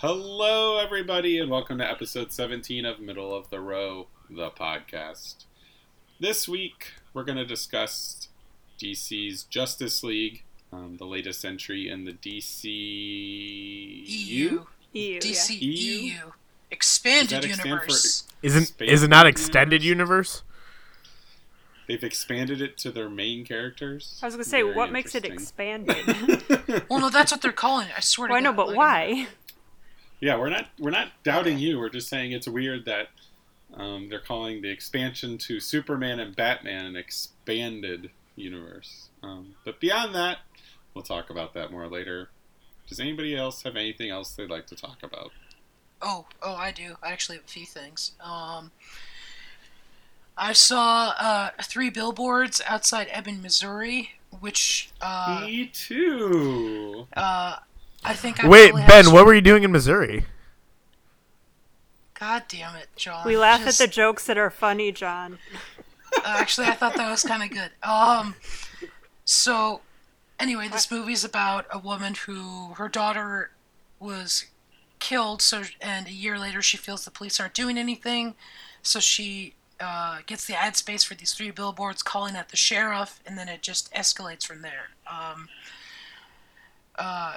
Hello, everybody, and welcome to episode 17 of Middle of the Row, the podcast. This week, we're going to discuss DC's Justice League, um, the latest entry in the DC EU. EU. DC EU? EU. Expanded Does that universe. Isn't Expanded is it not universe? extended universe? They've expanded it to their main characters. I was gonna say, Very what makes it expanded? Well, no, that's what they're calling it. I swear to well, I know, but like- why? Yeah, we're not we're not doubting you. We're just saying it's weird that um, they're calling the expansion to Superman and Batman an expanded universe. Um, but beyond that, we'll talk about that more later. Does anybody else have anything else they'd like to talk about? Oh, oh, I do. I actually have a few things. Um, I saw uh, three billboards outside Ebbing, Missouri, which uh, Me too. uh, I think I Wait, probably have Ben, some- what were you doing in Missouri? God damn it, John. We laugh Just- at the jokes that are funny, John. Uh, actually, I thought that was kind of good. Um, so anyway, this movie's about a woman who her daughter was killed. So and a year later, she feels the police aren't doing anything. So she uh, gets the ad space for these three billboards calling at the sheriff, and then it just escalates from there. Um, uh,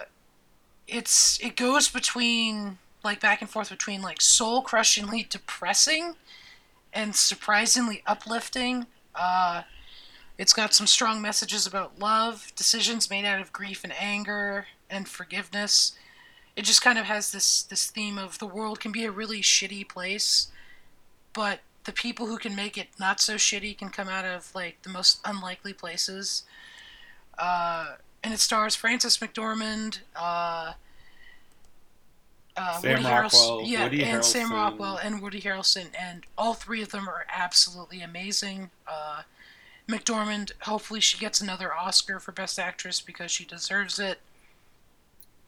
it's it goes between like back and forth between like soul crushingly depressing and surprisingly uplifting. Uh, it's got some strong messages about love, decisions made out of grief and anger, and forgiveness. It just kind of has this this theme of the world can be a really shitty place, but the people who can make it not so shitty can come out of like the most unlikely places. Uh, and it stars Frances McDormand, uh, uh, Sam Woody Rockwell, Harrelson, yeah, Woody and Sam Rockwell and Woody Harrelson, and all three of them are absolutely amazing. Uh, McDormand, hopefully she gets another Oscar for Best Actress because she deserves it.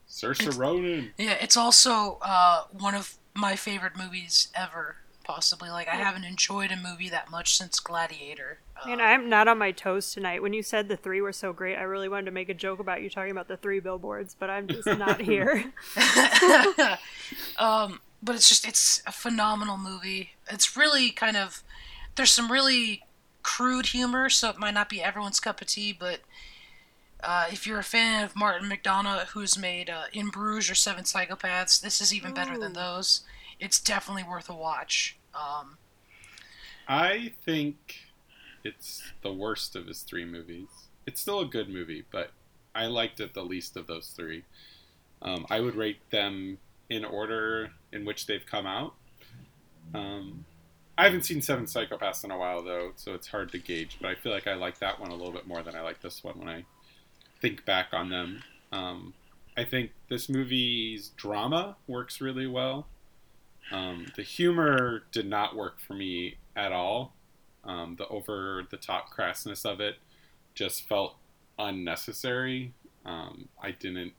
Saoirse Ronan. Yeah, it's also uh, one of my favorite movies ever. Possibly, like I haven't enjoyed a movie that much since Gladiator. Uh, And I'm not on my toes tonight. When you said the three were so great, I really wanted to make a joke about you talking about the three billboards, but I'm just not here. um, but it's just it's a phenomenal movie. It's really kind of there's some really crude humor, so it might not be everyone's cup of tea. But uh, if you're a fan of Martin McDonagh, who's made uh, In Bruges or Seven Psychopaths, this is even better than those. It's definitely worth a watch. Um, I think it's the worst of his three movies. It's still a good movie, but I liked it the least of those three. Um, I would rate them in order in which they've come out. Um, I haven't seen Seven Psychopaths in a while, though, so it's hard to gauge, but I feel like I like that one a little bit more than I like this one when I think back on them. Um, I think this movie's drama works really well. Um, the humor did not work for me at all. Um, the over the top crassness of it just felt unnecessary. Um, I didn't.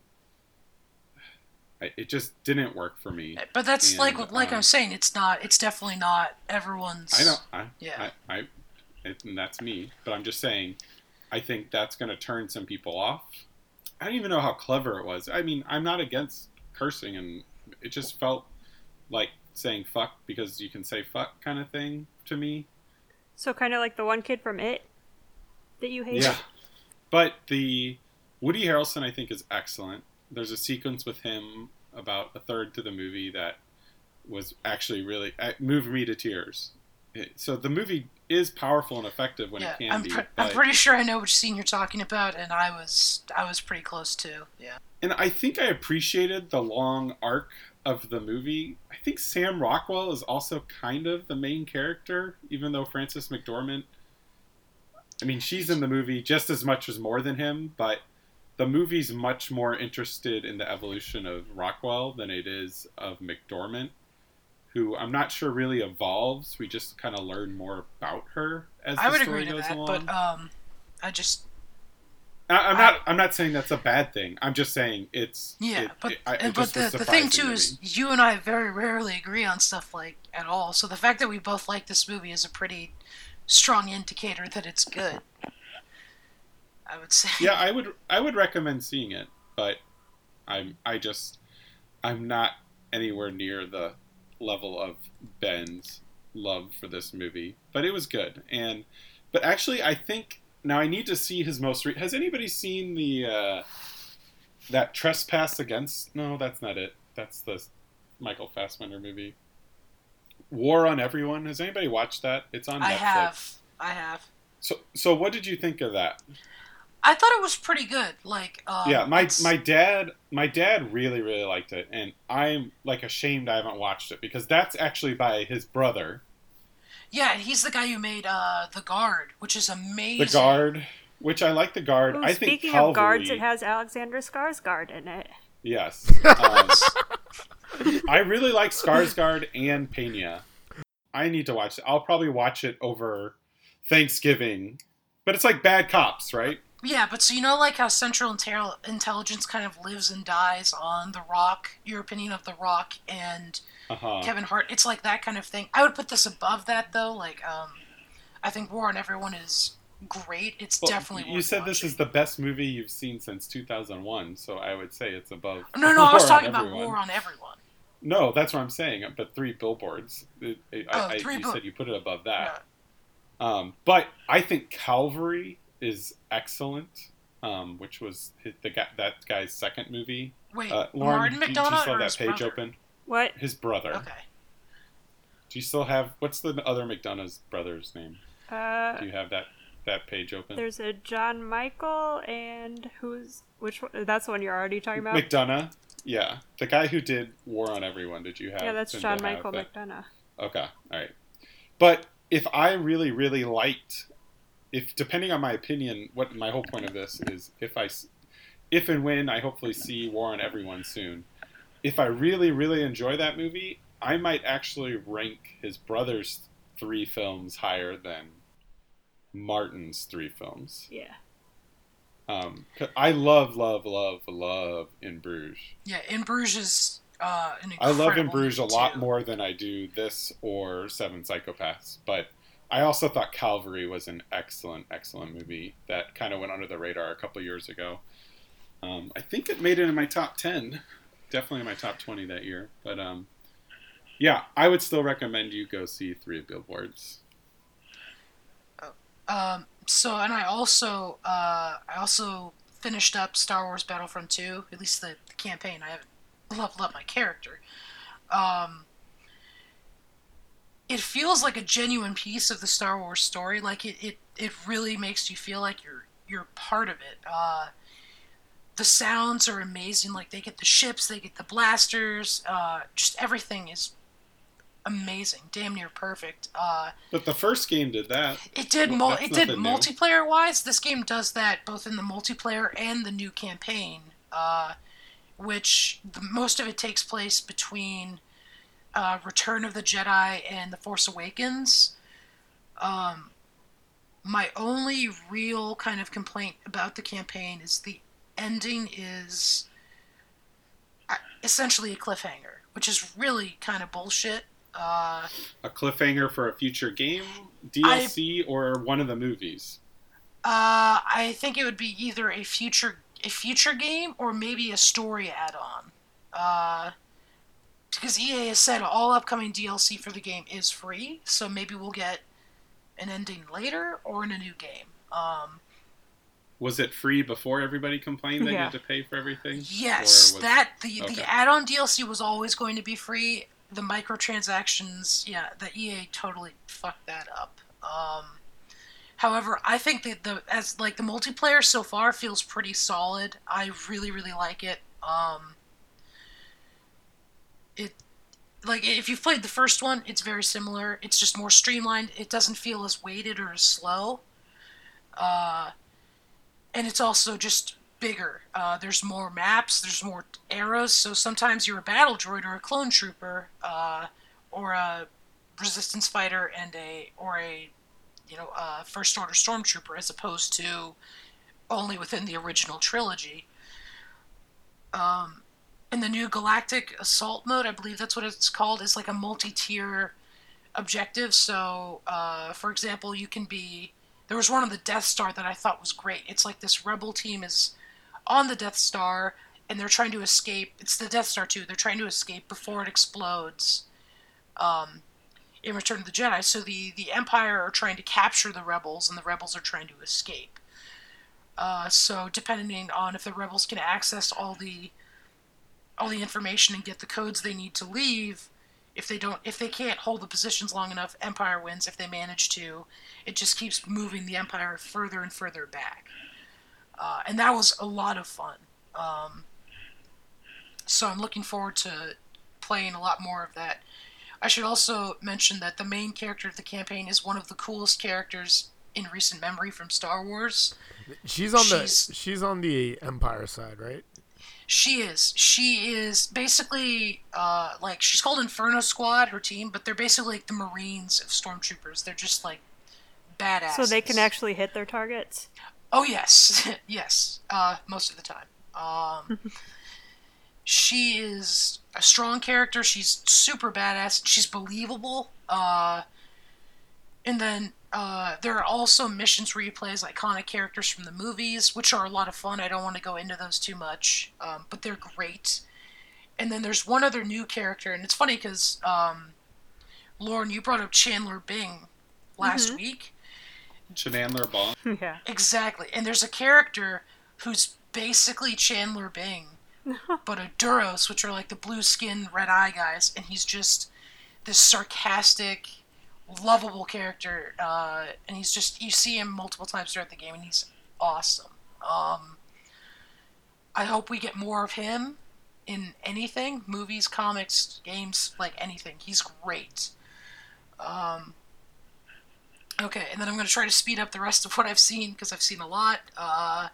I, it just didn't work for me. but that's And, like like um, I'm saying, it's not. It's definitely not everyone's. I know. I, Yeah. I, I, it, and that's me. But I'm just saying, I think that's going to turn some people off. I don't even know how clever it was. I mean, I'm not against cursing, and it just felt like saying fuck because you can say fuck kind of thing to me. so kind of like the one kid from It that you hate. Yeah. But the Woody Harrelson, I think, is excellent. There's a sequence with him about a third to the movie that was actually really it moved me to tears. So the movie is powerful and effective when Yeah, it can I'm, be. pre- I'm pretty sure I know which scene you're talking about, and I was I was pretty close too. Yeah. and I think I appreciated the long arc of the movie. I think Sam Rockwell is also kind of the main character, even though Frances McDormand. I mean, she's in the movie just as much as more than him, but the movie's much more interested in the evolution of Rockwell than it is of McDormand, who I'm not sure really evolves. We just kind of learn more about her as I the would story agree to goes that, along. but um, I just I, I'm not. I'm not saying that's a bad thing. I'm just saying it's. yeah, it- but it- I- it but the, the thing too is you and I very rarely agree on stuff like at all. So the fact that we both like this movie is a pretty strong indicator that it's good. I would say. yeah, I would. I would recommend seeing it, but I'm. I just. I'm not anywhere near the level of Ben's love for this movie, but it was good. And but actually, I think now I need to see his most. Re- Has anybody seen the uh, that Trespass Against? No, that's not it. That's the Michael Fassbender movie. War on Everyone. Has anybody watched that? It's on Netflix. I have. I have. So, so what did you think of that? I thought it was pretty good. Like, um, yeah, my it's- my dad my dad really really liked it, and I'm like ashamed I haven't watched it because that's actually by his brother, yeah, and he's the guy who made uh, the Guard, which is amazing. the guard, which I like the guard. Ooh, I think speaking Calvary, of guards, it has Alexander Skarsgård in it. yes. Um, I really like Skarsgård and Pena. I need to watch it. I'll probably watch it over Thanksgiving, but it's like Bad Cops, right? Yeah, but so you know, like how Central Intel- Intelligence kind of lives and dies on The Rock, your opinion of The Rock and Uh huh. Kevin Hart. It's like that kind of thing. I would put this above that though. Like, um, I think War on Everyone is great. It's Well, definitely. you said this is the best movie you've seen since 2001, so I would say it's above. No, no, I was talking about Everyone. War on Everyone. No, that's what I'm saying. But three billboards. It, it, Oh, I, I, you Bill- said you put it above that. Um, but I think Calvary is excellent, um, which was his, the guy, that guy's second movie. Wait, Uh, Lauren, Martin do you- do McDonagh you still or have his that page brother? open? What? His brother. Okay. Do you still have what's the other McDonagh's brother's name? Uh, Do you have that that page open? there's a John Michael and who's which one? That's the one you're already talking about. McDonagh. Yeah, the guy who did War on Everyone. Did you have? yeah, that's John Michael that? McDonagh. Okay, all right. But if I really, really liked, if depending on my opinion, what my whole point of this is, if I, if and when I hopefully see War on Everyone soon, if I really, really enjoy that movie, I might actually rank his brother's three films higher than Martin's three films. Yeah. Um, 'cause I love, love, love, love In Bruges. Yeah, In Bruges is uh, an I love In Bruges a lot too. more than I do this or Seven Psychopaths, but I also thought Calvary was an excellent, excellent movie that kind of went under the radar a couple years ago. Um, I think it made it in my top ten, definitely in my top twenty that year. But um, yeah, I would still recommend you go see Three Billboards. Um, so, and I also, uh, I also finished up Star Wars Battlefront 2, at least the, the campaign. I haven't leveled up my character. Um, it feels like a genuine piece of the Star Wars story. Like it, it, it really makes you feel like you're you're part of it. Uh, the sounds are amazing. Like they get the ships, they get the blasters. Uh, just everything is amazing, damn near perfect. Uh, But the first game did that. it did. Well, Mul- it did nothing new. multiplayer wise. This game does that both in the multiplayer and the new campaign, uh, which the, most of it takes place between uh, Return of the Jedi and The Force Awakens. Um, my only real kind of complaint about the campaign is the ending is uh, essentially a cliffhanger, which is really kind of bullshit. Uh, A cliffhanger for a future game, DLC, or one of the movies. Uh, I think it would be either a future a future game or maybe a story add-on. Uh, because EA has said all upcoming DLC for the game is free, so maybe we'll get an ending later or in a new game. Um, Was it free before everybody complained that you had to pay for everything? yes, was- that the okay. the add-on DLC was always going to be free. The microtransactions, yeah, the EA totally fucked that up. Um, However, I think that the as like the multiplayer so far feels pretty solid. I really really like it. Um it like if you've played the first one, it's very similar. It's just more streamlined. It doesn't feel as weighted or as slow. Uh and it's also just bigger. Uh, there's more maps, there's more arrows, so sometimes you're a battle droid or a clone trooper, uh, or a resistance fighter and a or a you know a first order stormtrooper as opposed to only within the original trilogy. Um, in the new Galactic Assault mode, I believe that's what it's called, is like a multi-tier objective. So, uh, for example, you can be there was one on the Death Star that I thought was great. It's like this rebel team is on the Death Star, and they're trying to escape. It's the Death Star too. They're trying to escape before it explodes. Um, in Return of the Jedi, so the the Empire are trying to capture the rebels, and the rebels are trying to escape. Uh, so depending on if the rebels can access all the all the information and get the codes they need to leave, if they don't if they can't hold the positions long enough, Empire wins. If they manage to, it just keeps moving the Empire further and further back. Uh, and that was a lot of fun. Um, so I'm looking forward to playing a lot more of that. I should also mention that the main character of the campaign is one of the coolest characters in recent memory from Star Wars. She's on She's- the she's on the Empire side, right? She is. She is basically uh, like she's called Inferno Squad, her team, but they're basically like the Marines of stormtroopers. They're just like badass. So they can actually hit their targets. Oh yes, yes. Uh, most of the time. Um, she is a strong character. She's super badass. She's believable. Uh, and then uh, there are also missions where you play as iconic characters from the movies, which are a lot of fun. I don't want to go into those too much, um, but they're great. And then there's one other new character, and it's funny because um, Lauren, you brought up Chandler Bing last week. Chandler Bong. yeah. Exactly. And there's a character who's basically Chandler Bing, but a Duros, which are like the blue skin, red eye guys, and he's just this sarcastic, lovable character. Uh, and he's just, you see him multiple times throughout the game, and he's awesome. Um, I hope we get more of him in anything movies, comics, games, like anything. He's great. Um, Okay, and then I'm going to try to speed up the rest of what I've seen because I've seen a lot. Uh,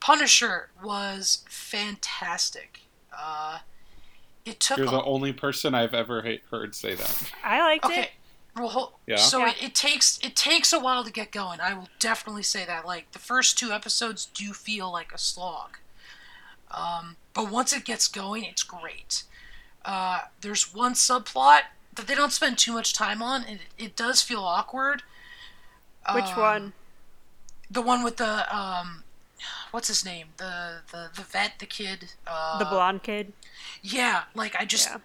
Punisher was fantastic. Uh, it took. You're a- the only person I've ever he- heard say that. I liked okay. it. Well, Yeah? so Yeah. It, it takes it takes a while to get going. I will definitely say that. Like the first two episodes do feel like a slog, um, but once it gets going, it's great. Uh, there's one subplot that they don't spend too much time on, and it, it does feel awkward. Which Um, one? The one with the um, what's his name? The the the vet, the kid. Uh, The blonde kid. Yeah, like I just, Yeah.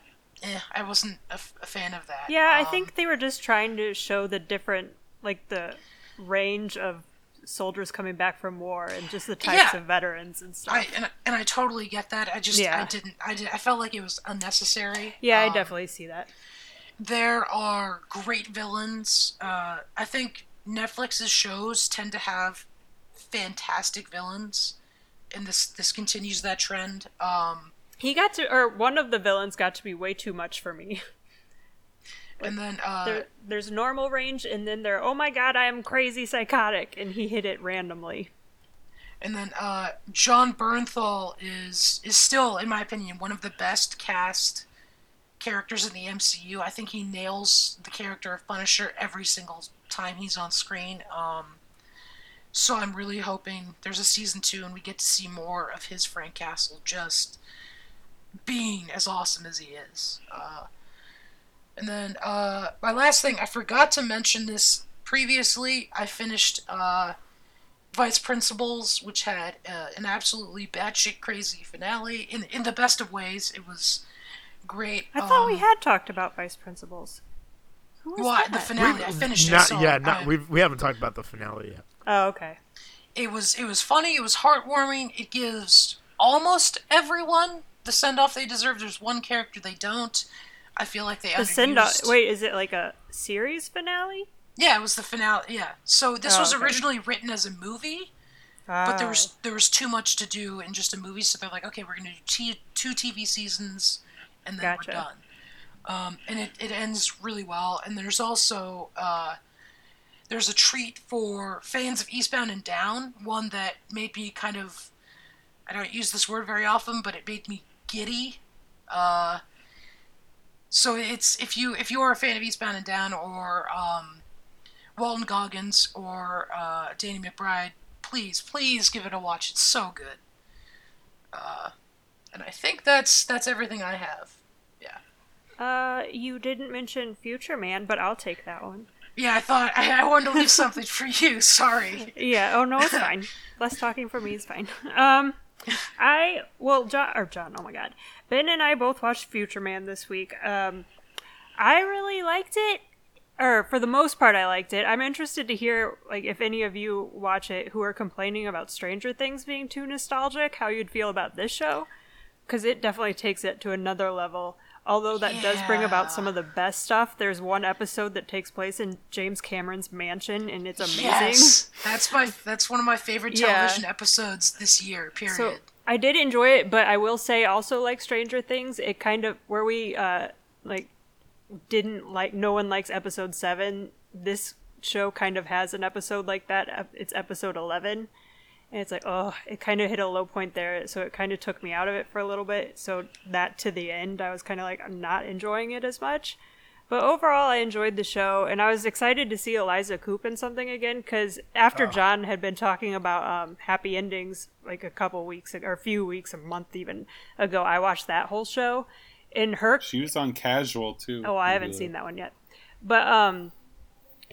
Eh, I wasn't a, f- a fan of that. Yeah, I Um, think they were just trying to show the different, like the range of soldiers coming back from war and just the types Yeah. of veterans and stuff. I and, I- and I totally get that. I just I didn't I did I felt like it was unnecessary. yeah, I Um, definitely see that. There are great villains. Uh, I think Netflix's shows tend to have fantastic villains, and this this continues that trend. Um, He got to, or one of the villains got to be way too much for me. and then uh, there, there's normal range, and then there, oh my god, I am crazy psychotic, and he hit it randomly. And then uh, Jon Bernthal is is still, in my opinion, one of the best cast characters in the MCU. I think he nails the character of Punisher every single time he's on screen. Um, so I'm really hoping there's a season two and we get to see more of his Frank Castle just being as awesome as he is. Uh, and then uh, my last thing, I forgot to mention this previously. I finished. Uh, Vice Principals, which had uh, an absolutely batshit crazy finale in in the best of ways. It was great. I thought we Um, had talked about vice principals. Who was what the that? finale. I finished it. So yeah, not, I- we've, we haven't talked about the finale yet. Oh, okay. it was it was funny. It was heartwarming. It gives almost everyone the send off they deserve. There's one character they don't. I feel like they The send off. Wait, is it like a series finale? Yeah, it was the finale. Yeah. So this Oh, was okay. originally written as a movie. but there Oh. was there was too much to do in just a movie, so they're like, okay, we're gonna do t- two TV seasons, and then Gotcha. we're done. Um, and it, it ends really well. And there's also uh, there's a treat for fans of Eastbound and Down, one that made me kind of I don't use this word very often, but it made me giddy. Uh, so it's if you if you are a fan of Eastbound and Down or um, Walton Goggins or uh, Danny McBride, please, please give it a watch. It's so good. Uh, and I think that's that's everything I have. Yeah. Uh, you didn't mention Future Man, but I'll take that one. Yeah, I thought I, I wanted to leave something for you. Sorry. Yeah. Oh no, it's fine. Less talking for me is fine. Um, I well, John or John. Oh my God, Ben and I both watched Future Man this week. Um, I really liked it, or for the most part, I liked it. I'm interested to hear like if any of you watch it who are complaining about Stranger Things being too nostalgic, how you'd feel about this show, because it definitely takes it to another level. Although that does bring about some of the best stuff. There's one episode that takes place in James Cameron's mansion, and it's amazing. Yes, that's my that's one of my favorite Yeah. television episodes this year. Period. So I did enjoy it, but I will say also like Stranger Things, it kind of where we uh like didn't like no one likes episode 7. This show kind of has an episode like that. It's episode 11. And it's like, oh, it kind of hit a low point there, so it kind of took me out of it for a little bit. So that to the end, I was kind of like, I'm not enjoying it as much. But overall, I enjoyed the show, and I was excited to see Eliza Coupe in something again because after John had been talking about um, happy endings like a couple weeks or a few weeks, a month even ago, I watched that whole show. In her, She was on Casual too. oh, I haven't seen that one yet, but um,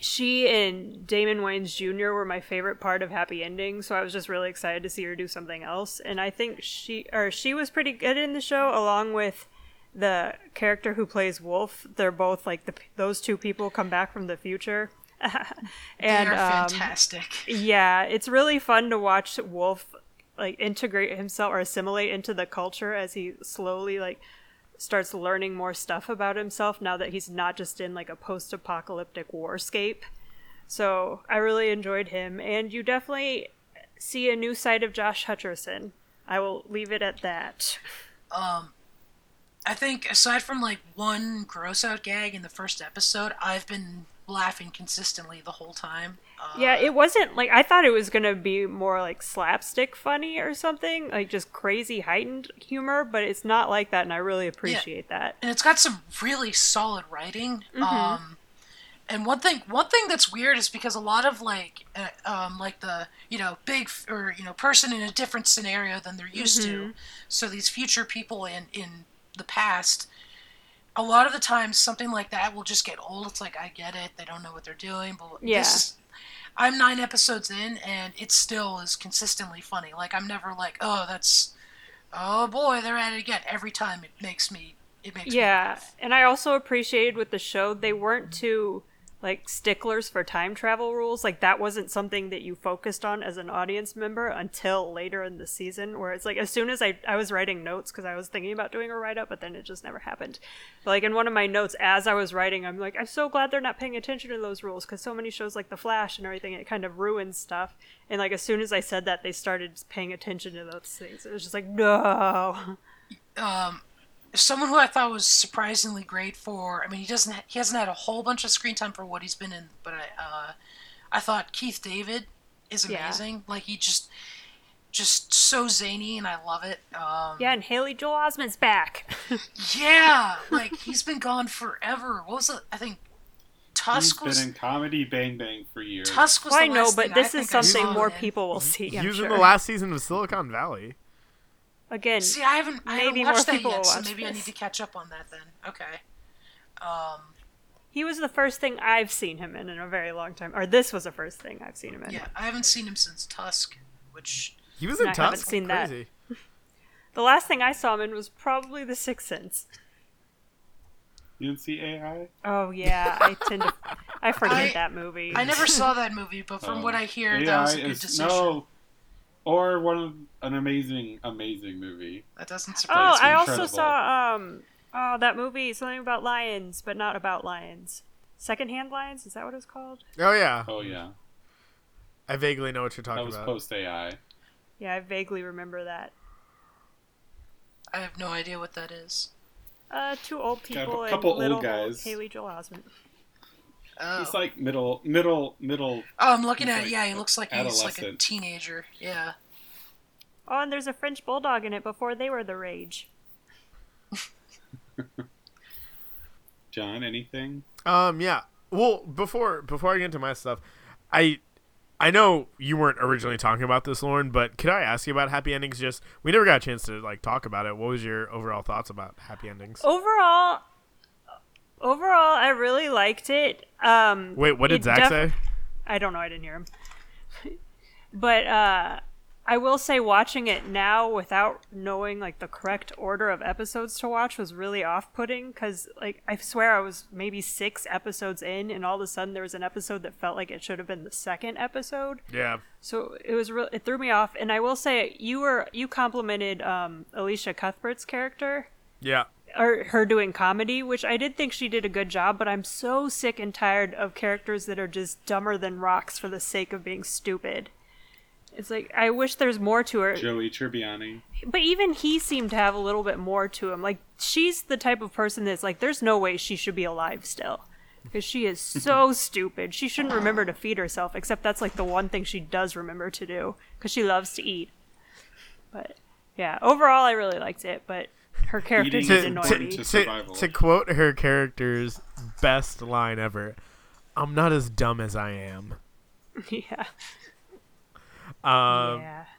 she and Damon Wayans Jr. were my favorite part of Happy Endings, so I was just really excited to see her do something else. And I think she or she was pretty good in the show, along with the character who plays Wolf. They're both like the those two people come back from the future. and They're um, fantastic. yeah, it's really fun to watch Wolf like integrate himself or assimilate into the culture as he slowly like starts learning more stuff about himself now that he's not just in like a post-apocalyptic warscape. So, I really enjoyed him and you definitely see a new side of Josh Hutcherson. I will leave it at that. Um, I think aside from like one gross out gag in the first episode, I've been laughing consistently the whole time. Uh, Yeah, it wasn't like I thought it was gonna be more like slapstick funny or something, like just crazy heightened humor, but it's not like that, and I really appreciate that. and it's got some really solid writing. Mm-hmm. Um, and one thing, one thing that's weird is because a lot of like, uh, um, like the you know big f- or you know person in a different scenario than they're used Mm-hmm. to. So these future people in in the past, a lot of the times something like that will just get old. It's like I get it, they don't know what they're doing, but Yeah. this. I'm nine episodes in, and it still is consistently funny. Like I'm never like, oh, that's, oh boy, they're at it again. Every time it makes me, it makes me Yeah, and I also appreciated with the show they weren't too like sticklers for time travel rules. Like that wasn't something that you focused on as an audience member until later in the season, where it's like as soon as I I was writing notes because I was thinking about doing a write up, but then it just never happened. But like in one of my notes as I was writing, I'm like, I'm so glad they're not paying attention to those rules because so many shows like The Flash and everything it kind of ruins stuff. And like as soon as I said that, they started paying attention to those things. It was just like no. Um, someone who I thought was surprisingly great for. I mean, he doesn't. Ha- he hasn't had a whole bunch of screen time for what he's been in, but I, uh, I thought Keith David is Yeah. amazing. Like he just, just so zany, and I love it. Um, Yeah, and Haley Joel Osment's back. yeah, like he's been gone forever. What was it? I think He's Tusk been was. in comedy Bang Bang for years. Tusk was. Well, the I know, last but thing I this is something more in. people will see. He was sure. in the last season of Silicon Valley. Again, See, I haven't. I Maybe haven't more watched that people yet, will so watch maybe I need to catch up on that then. Okay. Um. he was the first thing I've seen him in in a very long time. Or this was the first thing I've seen him in. Yeah, I haven't seen him since Tusk, which He was in I haven't Tusk. seen that. The last thing I saw him in was probably The Sixth Sense. You didn't see AI? Oh yeah, I tend to I forget I- that movie. I never saw that movie, but from what I hear, that was a AI good is decision. no, or one of an amazing, amazing movie. That doesn't surprise me. oh, I me. also saw um oh that movie something about lions, but not about lions. Secondhand lions is that what it's called? Oh yeah, Oh yeah, I vaguely know what you're that talking was about. post AI. Yeah, I vaguely remember that. I have no idea what that is. Uh, two old Got a people couple and little old guys. Haley Joel Osment. Oh. He's like middle, middle, middle. oh, I'm looking he's at it. like Yeah, he looks like he's like a teenager. Yeah. Oh, and there's a French bulldog in it before they were the rage. John, anything? Um, yeah. Well, before before I get into my stuff, I I know you weren't originally talking about this, Lauren, but could I ask you about happy endings? Just we never got a chance to like talk about it. What was your overall thoughts about happy endings? Overall, overall, I really liked it. Um, Wait, what did Zach def- say? I don't know. I didn't hear him. but uh, I will say watching it now without knowing like the correct order of episodes to watch was really off-putting cuz like I swear I was maybe 6 episodes in and all of a sudden there was an episode that felt like it should have been the second episode. Yeah. So it was real it threw me off and I will say you were you complimented um Elisha Cuthbert's character Yeah. Or her doing comedy, which I did think she did a good job, but I'm so sick and tired of characters that are just dumber than rocks for the sake of being stupid. It's like I wish there's more to her. Joey Tribbiani. But even he seemed to have a little bit more to him. Like she's the type of person that's like there's no way she should be alive still. Because she is so stupid. She shouldn't remember to feed herself, except that's like the one thing she does remember to do. Because she loves to eat. But yeah, overall I really liked it, but her character Eating did is annoy to to, to quote her character's best line ever, I'm not as dumb as I am. yeah. Um, yeah.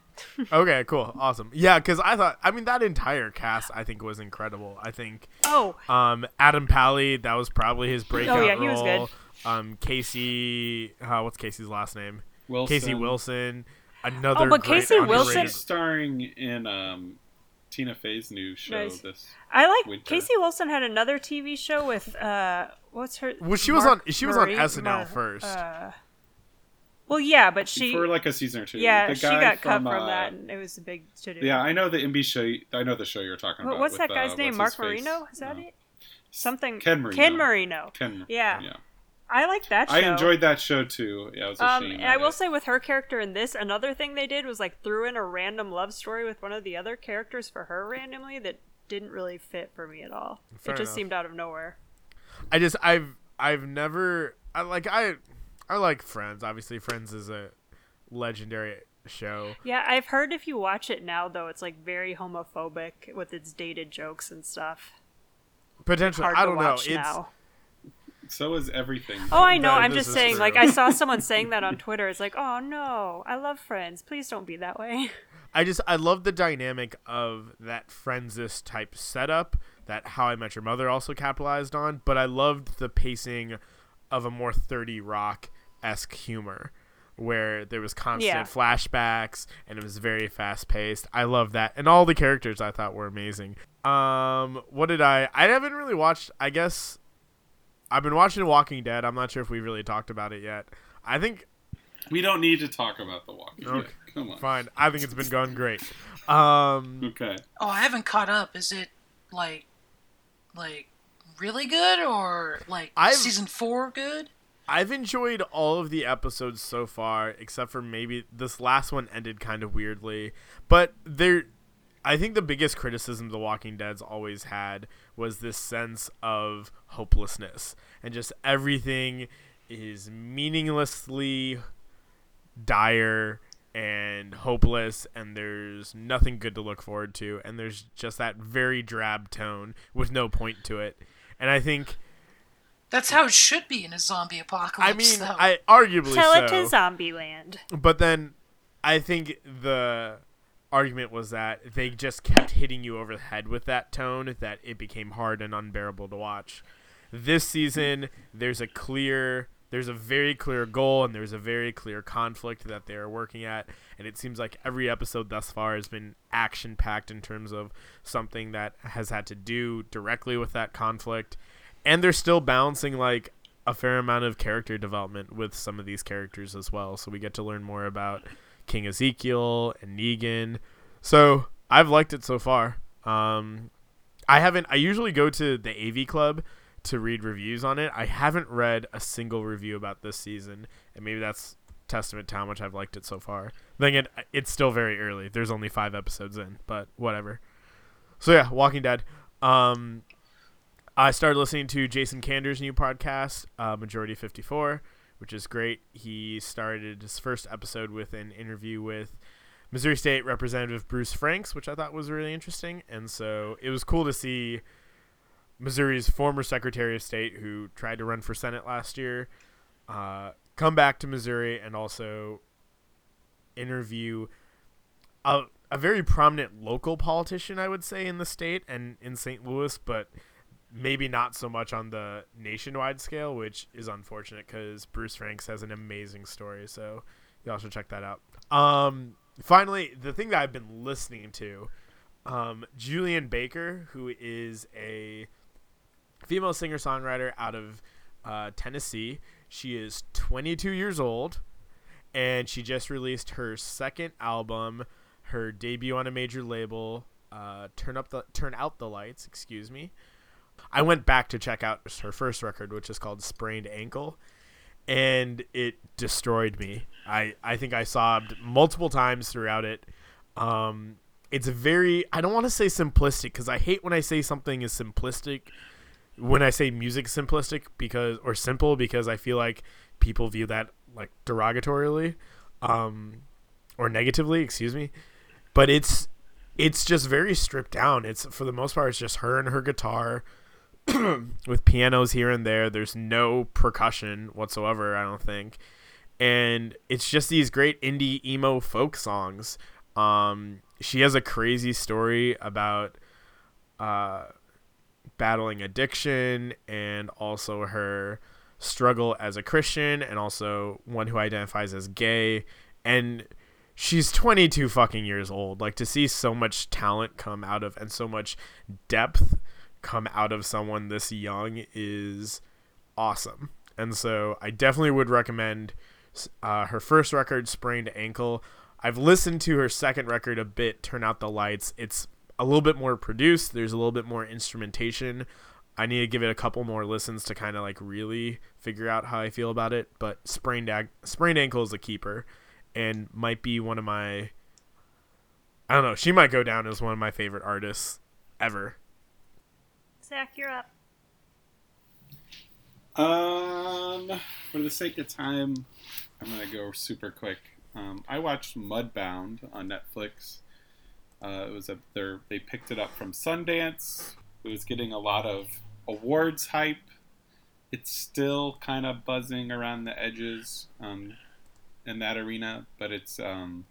Okay, cool, awesome. Yeah, because I thought, I mean, that entire cast I think was incredible. I think Oh, um, Adam Pally, that was probably his breakout Oh yeah, he was good. Um, Casey, uh, what's Casey's last name? Wilson. Casey Wilson. Another. Oh, but great Casey Wilson- underrated- starring in um, Tina Fey's new show. Nice. This I like Winter. Casey Wilson had another TV show with uh, what's her? Well, she was on- she was on Marie- SNL Mar- first. Uh, well, yeah, but she, for like a season or two. yeah, the she guy got cut from, from uh, that, and it was a big to do. Yeah, I know the MB show. I know the show you're talking What, about. what's with, that guy's uh, name? Mark his? Marino? Is that No. it? Something. Ken Marino. Ken Marino. Ken. Yeah. Yeah. I like that show. I enjoyed that show too. Yeah, it was a Um, shame. and I will it- say with her character in this, another thing they did was like threw in a random love story with one of the other characters for her randomly that didn't really fit for me at all. Fair it just enough. seemed out of nowhere. I just I've I've never I like I I like Friends. Obviously, Friends is a legendary show. Yeah, I've heard if you watch it now though, it's like very homophobic with its dated jokes and stuff. Potentially, Hard I don't know. watch It's now. So is everything. Oh, I know. That- I'm just saying. true. Like, I saw someone saying that on Twitter. It's like, oh no, I love Friends. Please don't be that way. I just I love the dynamic of that Friends type setup that How I Met Your Mother also capitalized on, but I loved the pacing of a more 30 Rock esque humor where there was constant Yeah. flashbacks and it was very fast paced. I love that. And all the characters I thought were amazing. Um what did I I haven't really watched I guess I've been watching Walking Dead. I'm not sure if we really talked about it yet. I think We don't need to talk about the Walking Okay. Dead. Come on. fine. I think it's been going great. Um Okay. Oh, I haven't caught up. Is it like, like really good or like I've- season four good? I've enjoyed all of the episodes so far, except for maybe this last one ended kind of weirdly. But there, I think the biggest criticism The Walking Dead's always had was this sense of hopelessness and just everything is meaninglessly dire and hopeless and there's nothing good to look forward to and there's just that very drab tone with no point to it. And I think That's how it should be in a zombie apocalypse. I mean, though. I arguably Tell so. it to Zombieland. But then I think the argument was that they just kept hitting you over the head with that tone that it became hard and unbearable to watch. This season, there's a clear, there's a very clear goal and there's a very clear conflict that they're working at. And it seems like every episode thus far has been action packed in terms of something that has had to do directly with that conflict. And they're still balancing like a fair amount of character development with some of these characters as well. So we get to learn more about King Ezekiel and Negan. So I've liked it so far. Um, I haven't. I usually go to the AV Club to read reviews on it. I haven't read a single review about this season, and maybe that's testament to how much I've liked it so far. Then again, it's still very early. There's only five episodes in, but whatever. So yeah, Walking Dead. Um, I started listening to Jason Kander's new podcast, uh, Majority 54, which is great. He started his first episode with an interview with Missouri State Representative Bruce Franks, which I thought was really interesting. And so it was cool to see Missouri's former Secretary of State, who tried to run for Senate last year, uh, come back to Missouri and also interview a, a very prominent local politician, I would say, in the state and in St. Louis, but maybe not so much on the nationwide scale, which is unfortunate because Bruce Franks has an amazing story. So y'all should check that out. Um, finally, the thing that I've been listening to, um, Julien Baker, who is a female singer songwriter out of uh, Tennessee. She is 22 years old, and she just released her second album, her debut on a major label. Uh, turn up the turn out the lights. Excuse me. I went back to check out her first record, which is called Sprained Ankle, and it destroyed me. I I think I sobbed multiple times throughout it. Um, it's very I don't want to say simplistic because I hate when I say something is simplistic. When I say music simplistic because or simple because I feel like people view that like derogatorily, um, or negatively. Excuse me, but it's it's just very stripped down. It's for the most part it's just her and her guitar with pianos here and there. There's no percussion whatsoever, I don't think. And it's just these great indie emo folk songs. Um, she has a crazy story about uh, battling addiction and also her struggle as a Christian and also one who identifies as gay. And she's 22 fucking years old. Like to see so much talent come out of and so much depth come out of someone this young is awesome. And so I definitely would recommend uh, her first record, Sprained Ankle. I've listened to her second record a bit, Turn Out the Lights. It's a little bit more produced, there's a little bit more instrumentation. I need to give it a couple more listens to kind of like really figure out how I feel about it. But Sprained, Ag- Sprained Ankle is a keeper and might be one of my. I don't know. She might go down as one of my favorite artists ever. Zach, you're up. Um, for the sake of time, I'm gonna go super quick. Um, I watched Mudbound on Netflix. Uh, it was a they picked it up from Sundance. It was getting a lot of awards hype. It's still kind of buzzing around the edges um, in that arena, but it's um,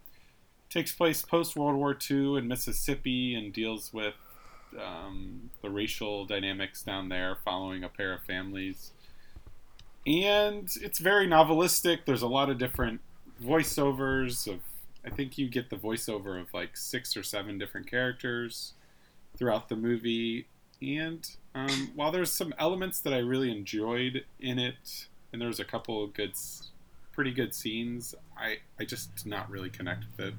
takes place post World War II in Mississippi and deals with um, the racial dynamics down there, following a pair of families. And it's very novelistic. There's a lot of different voiceovers of. I think you get the voiceover of like six or seven different characters throughout the movie. And um, while there's some elements that I really enjoyed in it, and there's a couple of good, pretty good scenes, I, I just did not really connect with it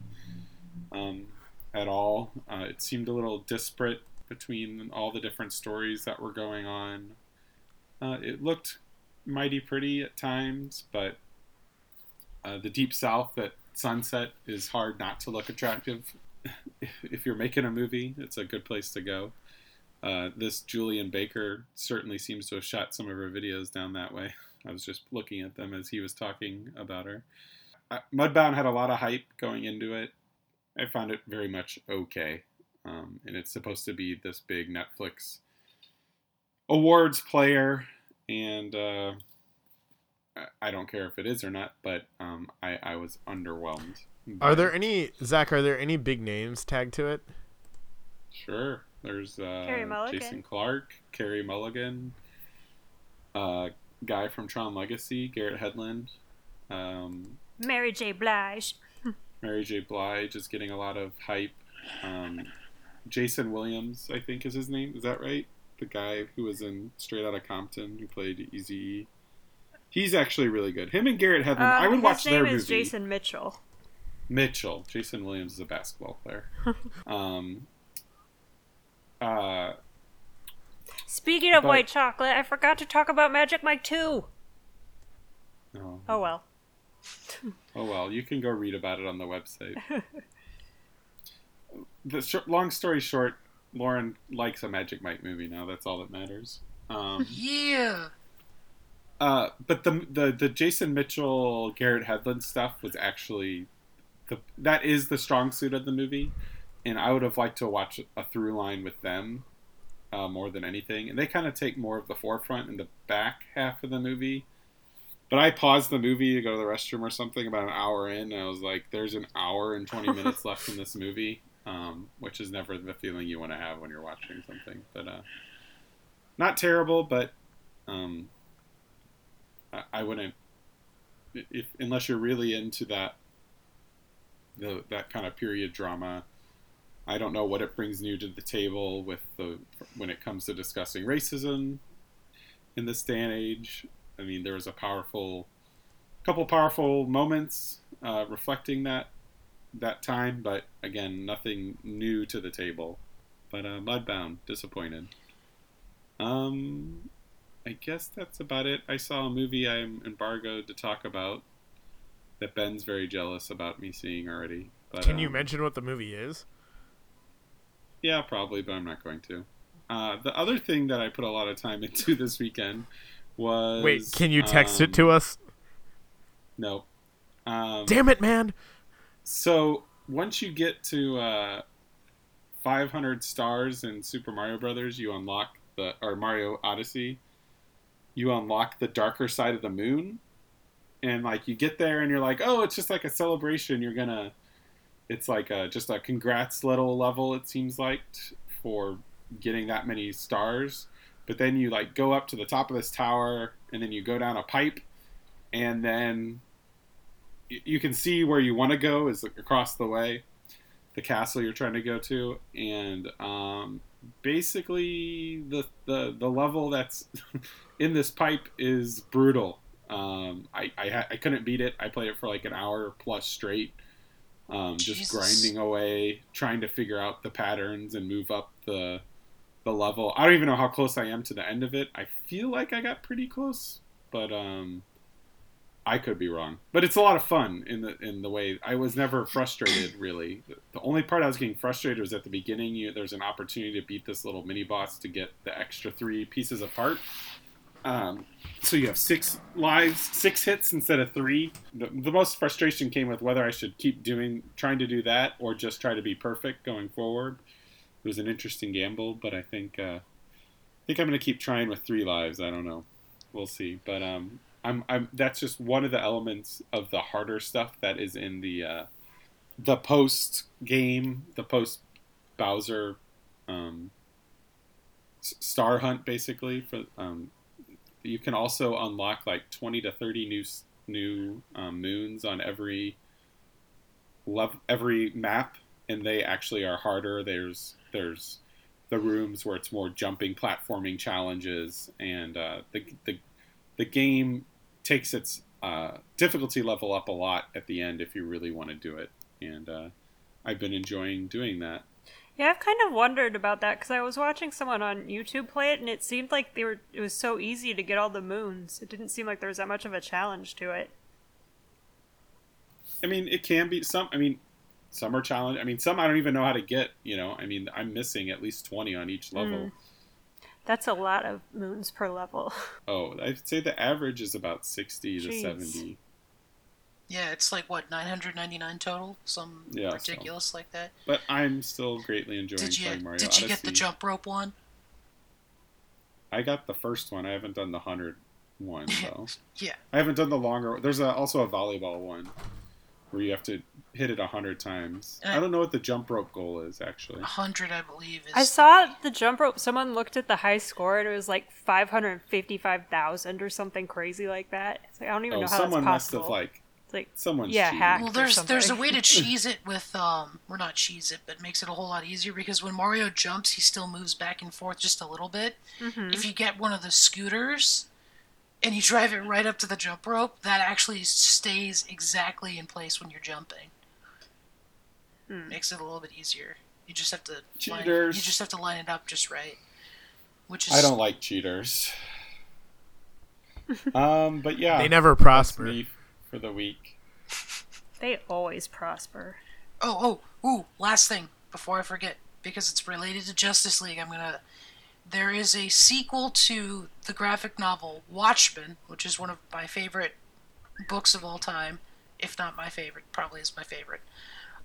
um, at all. Uh, it seemed a little disparate between all the different stories that were going on. Uh, it looked mighty pretty at times, but uh, the deep south at sunset is hard not to look attractive. if you're making a movie, it's a good place to go. Uh, this Julien Baker certainly seems to have shot some of her videos down that way. I was just looking at them as he was talking about her. Uh, Mudbound had a lot of hype going into it. I found it very much okay. Um, and it's supposed to be this big Netflix awards player. And uh, I don't care if it is or not, but um, I, I was underwhelmed. Are there any Zach? Are there any big names tagged to it? Sure. There's uh, Jason Clarke, Carey Mulligan, uh, guy from Tron Legacy, Garrett Hedlund, um, Mary J. Blige. Mary J. Blige is getting a lot of hype. Um, Jason Williams, I think is his name. Is that right? The guy who was in Straight Outta Compton, who played Easy. He's actually really good. Him and Garrett Hedlund. I would Um, his watch name is. Jason Mitchell. Mitchell. Jason Williams is a basketball player. um, uh, Speaking of But- white chocolate, I forgot to talk about Magic Mike 2. no. Oh well. Oh well, you can go read about it on the website. the short, long story short, Lauren likes a Magic Mike movie now. That's all that matters. Um, Yeah. uh, but the, the the Jason Mitchell Garrett Hedlund stuff was actually the that is the strong suit of the movie, and I would have liked to watch a through line with them uh, more than anything. And they kind of take more of the forefront in the back half of the movie. But I paused the movie to go to the restroom or something about an hour in, and I was like, "There's an hour and twenty minutes left in this movie," um, which is never the feeling you want to have when you're watching something. But uh, not terrible, but um, I, I wouldn't if unless you're really into that the that kind of period drama. I don't know what it brings new to the table with the when it comes to discussing racism in this day and age. I mean, there was a powerful, couple powerful moments uh, reflecting that that time, but again, nothing new to the table. But uh, Mudbound, disappointed. Um, I guess that's about it. I saw a movie I'm embargoed to talk about that Ben's very jealous about me seeing already. But, Can you um, mention what the movie is? Yeah, probably, but I'm not going to. Uh, the other thing that I put a lot of time into this weekend was. Wait, can you text it to um, us? No. Um, Damn it, man! So once you get to uh, 500 stars in Super Mario Brothers, you unlock the or Mario Odyssey. You unlock the darker side of the moon, and like you get there and you're like, oh, it's just like a celebration. You're gonna, it's like a, just a congrats little level. It seems like for getting that many stars. But then you like go up to the top of this tower, and then you go down a pipe, and then you can see where you want to go is across the way, the castle you're trying to go to, and um, basically the, the the level that's in this pipe is brutal. Um, I I, ha- I couldn't beat it. I played it for like an hour plus straight, um, just grinding away, trying to figure out the patterns and move up the the level. I don't even know how close I am to the end of it. I feel like I got pretty close, but um, I could be wrong. But it's a lot of fun in the in the way I was never frustrated really. The only part I was getting frustrated was at the beginning. You, there's an opportunity to beat this little mini boss to get the extra three pieces of heart. Um, so you have six lives, six hits instead of three. The, the most frustration came with whether I should keep doing, trying to do that, or just try to be perfect going forward. It was an interesting gamble, but I think uh, I think I'm going to keep trying with three lives. I don't know, we'll see. But um, I'm, I'm that's just one of the elements of the harder stuff that is in the uh, the post game, the post Bowser um, Star Hunt, basically for um, you can also unlock like 20 to 30 new new um, moons on every lev- every map and they actually are harder. There's there's the rooms where it's more jumping platforming challenges and uh, the, the the game takes its uh, difficulty level up a lot at the end if you really want to do it and uh, I've been enjoying doing that Yeah, I've kind of wondered about that because I was watching someone on YouTube play it, and it seemed like they were. It was so easy to get all the moons. It didn't seem like there was that much of a challenge to it. I mean, it can be some. I mean, some are challenge. I mean, some I don't even know how to get. You know, I mean, I'm missing at least twenty on each level. Mm. That's a lot of moons per level. Oh, I'd say the average is about sixty to Jeez. seventy. Yeah, it's like what 999 total, some Yeah, so- ridiculous like that. But I'm still greatly enjoying Did you playing Mario did you Odyssey. get the jump rope one? I got the first one. I haven't done the hundred one though. Yeah. I haven't done the longer. There's a, also a volleyball one where you have to hit it a hundred times. And I- I don't know what the jump rope goal is actually. 100, I believe. Is I saw the jump rope. Someone looked at the high score, and it was like five hundred fifty-five thousand or something crazy like that. It's like I don't even Oh, know how someone that's must have like it's like someone. Yeah, hacked. Well, or there's there's a way to cheese it with um, or not cheese it, but makes it a whole lot easier because when Mario jumps, he still moves back and forth just a little bit. Mhm. If you get one of the scooters and you drive it right up to the jump rope, that actually stays exactly in place when you're jumping. Hmm. Makes it a little bit easier. You just have to line, you just have to line it up just right. Which is I don't like cheaters. um, but yeah, They never that's prosper. me for the week. they always prosper. Oh, oh, ooh, last thing before I forget, because it's related to Justice League, I'm gonna. There is a sequel to the graphic novel Watchmen, which is one of my favorite books of all time, if not my favorite, probably is my favorite,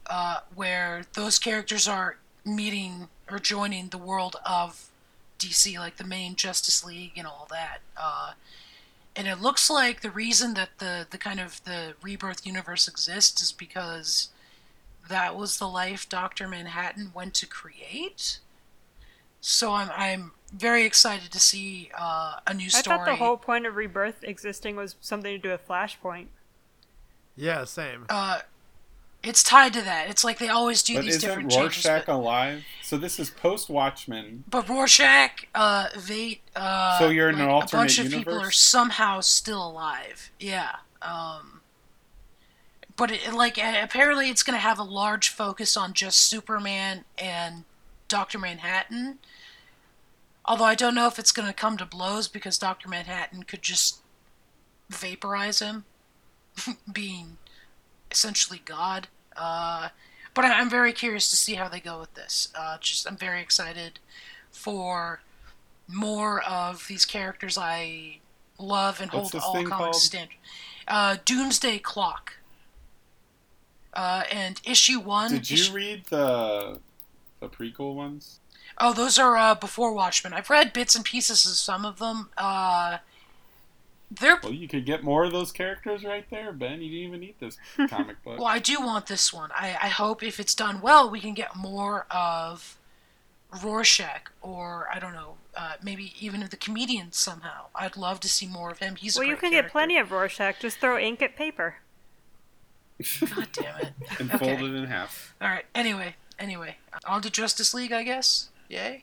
uh, where those characters are meeting or joining the world of DC, like the main Justice League and all that. Uh, and it looks like the reason that the, the kind of the rebirth universe exists is because that was the life Doctor Manhattan went to create. So I'm I'm very excited to see uh, a new story. I thought the whole point of rebirth existing was something to do with Flashpoint. Yeah, same. uh, It's tied to that. It's like they always do But these isn't different changes. Rorschach But, alive? So this is post Watchmen. but Rorschach, uh, Veidt, uh, So you're in an like, a bunch alternate of people are somehow still alive. Yeah. Um, but it, like apparently it's going to have a large focus on just Superman and Doctor Manhattan. Although I don't know if it's going to come to blows because Doctor Manhattan could just vaporize him, being essentially God. Uh, but I- I'm very curious to see how they go with this. Uh, just I'm very excited for more of these characters I love and What's hold all comics standard. Uh, Doomsday Clock. Uh, and issue one. Did you issue- read the the prequel ones? Oh, those are uh, before Watchmen. I've read bits and pieces of some of them. Uh, they're Well, you could get more of those characters right there, Ben. You didn't even need this comic book. well. I do want this one. I, I hope if it's done well, we can get more of Rorschach, or I don't know, uh, maybe even of the comedian somehow. I'd love to see more of him. He's a well, a you great can get plenty of Rorschach. Just throw ink at paper. God damn it! and Okay. fold it in half. All right. Anyway, anyway, on to Justice League, I guess. Yay.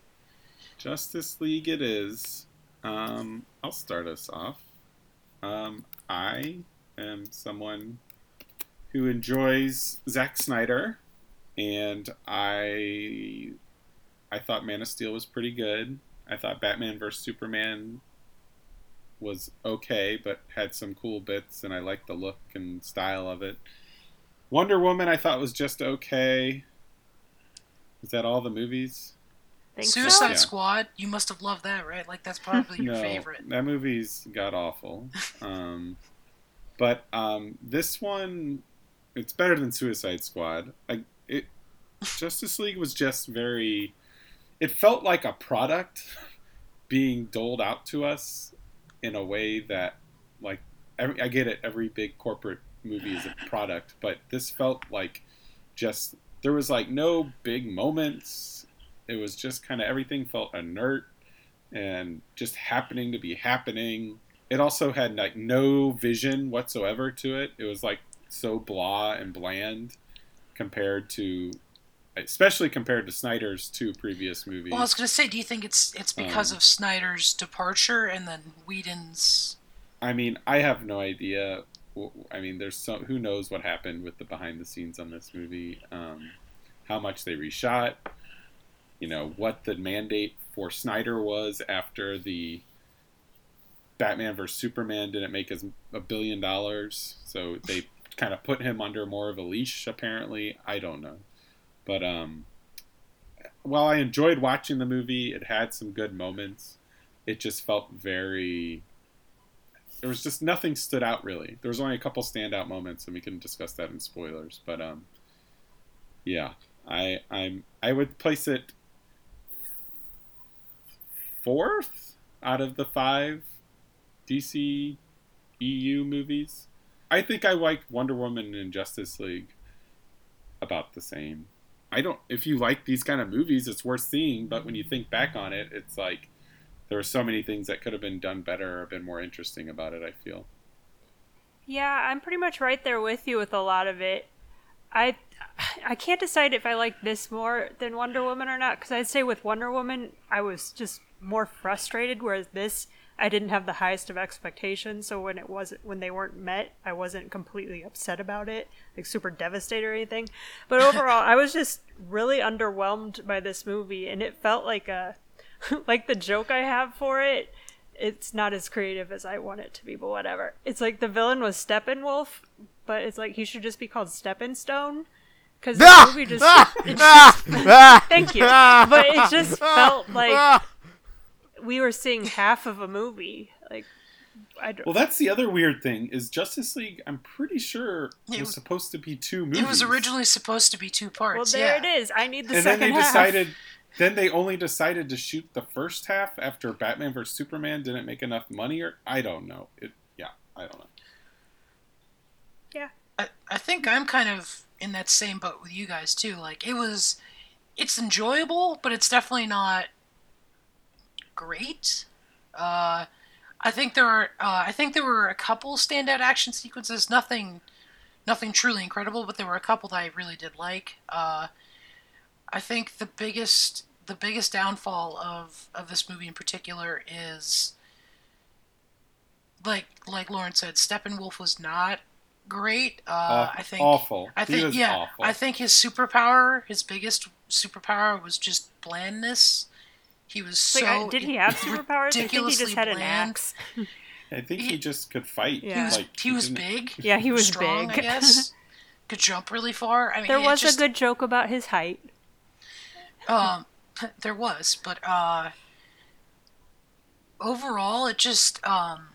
Justice League it is. Um, I'll start us off. Um, I am someone who enjoys Zack Snyder, and I I thought Man of Steel was pretty good. I thought Batman vs Superman was okay, but had some cool bits, and I liked the look and style of it. Wonder Woman I thought was just okay. Is that all the movies? Think Suicide so? Yeah. Squad. You must have loved that, right? Like that's probably your no, favorite. That movie's got awful. Um, but um, this one, it's better than Suicide Squad. Like it, Justice League was just very. It felt like a product being doled out to us in a way that, like, every, I get it. Every big corporate movie is a product, but this felt like just there was like no big moments. It was just kind of everything felt inert and just happening to be happening. It also had like no vision whatsoever to it. It was like so blah and bland compared to, especially compared to Snyder's two previous movies. Well, I was gonna say, do you think it's it's because Um, of Snyder's departure and then Whedon's? I mean, I have no idea. I mean, there's so who knows what happened with the behind the scenes on this movie, um, how much they reshot, you know, what the mandate for Snyder was after the Batman vs Superman didn't make as a billion dollars, so they kind of put him under more of a leash. Apparently, I don't know, but um, while I enjoyed watching the movie, it had some good moments. It just felt very there was just nothing stood out really. There was only a couple standout moments, and we can discuss that in spoilers. But um, yeah, I I'm I would place it fourth out of the five DC EU movies. I think I like Wonder Woman and Justice League about the same. I don't. If you like these kind of movies, it's worth seeing. But when you think back on it, it's like there are so many things that could have been done better or been more interesting about it. I feel. Yeah, I'm pretty much right there with you with a lot of it. I I can't decide if I like this more than Wonder Woman or not because I'd say with Wonder Woman I was just more frustrated, whereas this I didn't have the highest of expectations. So when it wasn't when they weren't met, I wasn't completely upset about it, like super devastated or anything. But overall, I was just really underwhelmed by this movie, and it felt like a like the joke I have for it it's not as creative as I want it to be, but whatever. It's like the villain was Steppenwolf, but it's like he should just be called Steppenstone. Because the Ah! movie just, Ah! just Ah! Ah! thank you. But it just felt like! We were seeing half of a movie. Like I don't. Well, that's the other weird thing is Justice League. I'm pretty sure It was was- supposed to be two movies. It was originally supposed to be two parts. well, there yeah. it is. I need the and then second they half. decided. Then they only decided to shoot the first half after Batman vs Superman didn't make enough money, or I don't know. It, yeah, I don't know. Yeah. I, I think I'm kind of in that same boat with you guys too. Like it was, it's enjoyable, but it's definitely not great. Uh, I think there are. Uh, I think there were a couple standout action sequences. Nothing, nothing truly incredible, but there were a couple that I really did like. Uh, I think the biggest the biggest downfall of of this movie in particular is like like Lauren said, Steppenwolf was not great. Uh, I think awful. I think yeah. awful. I think his superpower, his biggest superpower, was just blandness. He was Like, so did he have superpowers? I think he ridiculously just had an axe. I think he He- just could fight. Yeah. He was Like, he was big. Yeah, he was strong, big. I guess. Could jump really far. I mean, There was just, a good joke about his height. um, there was, but uh, overall, it just um,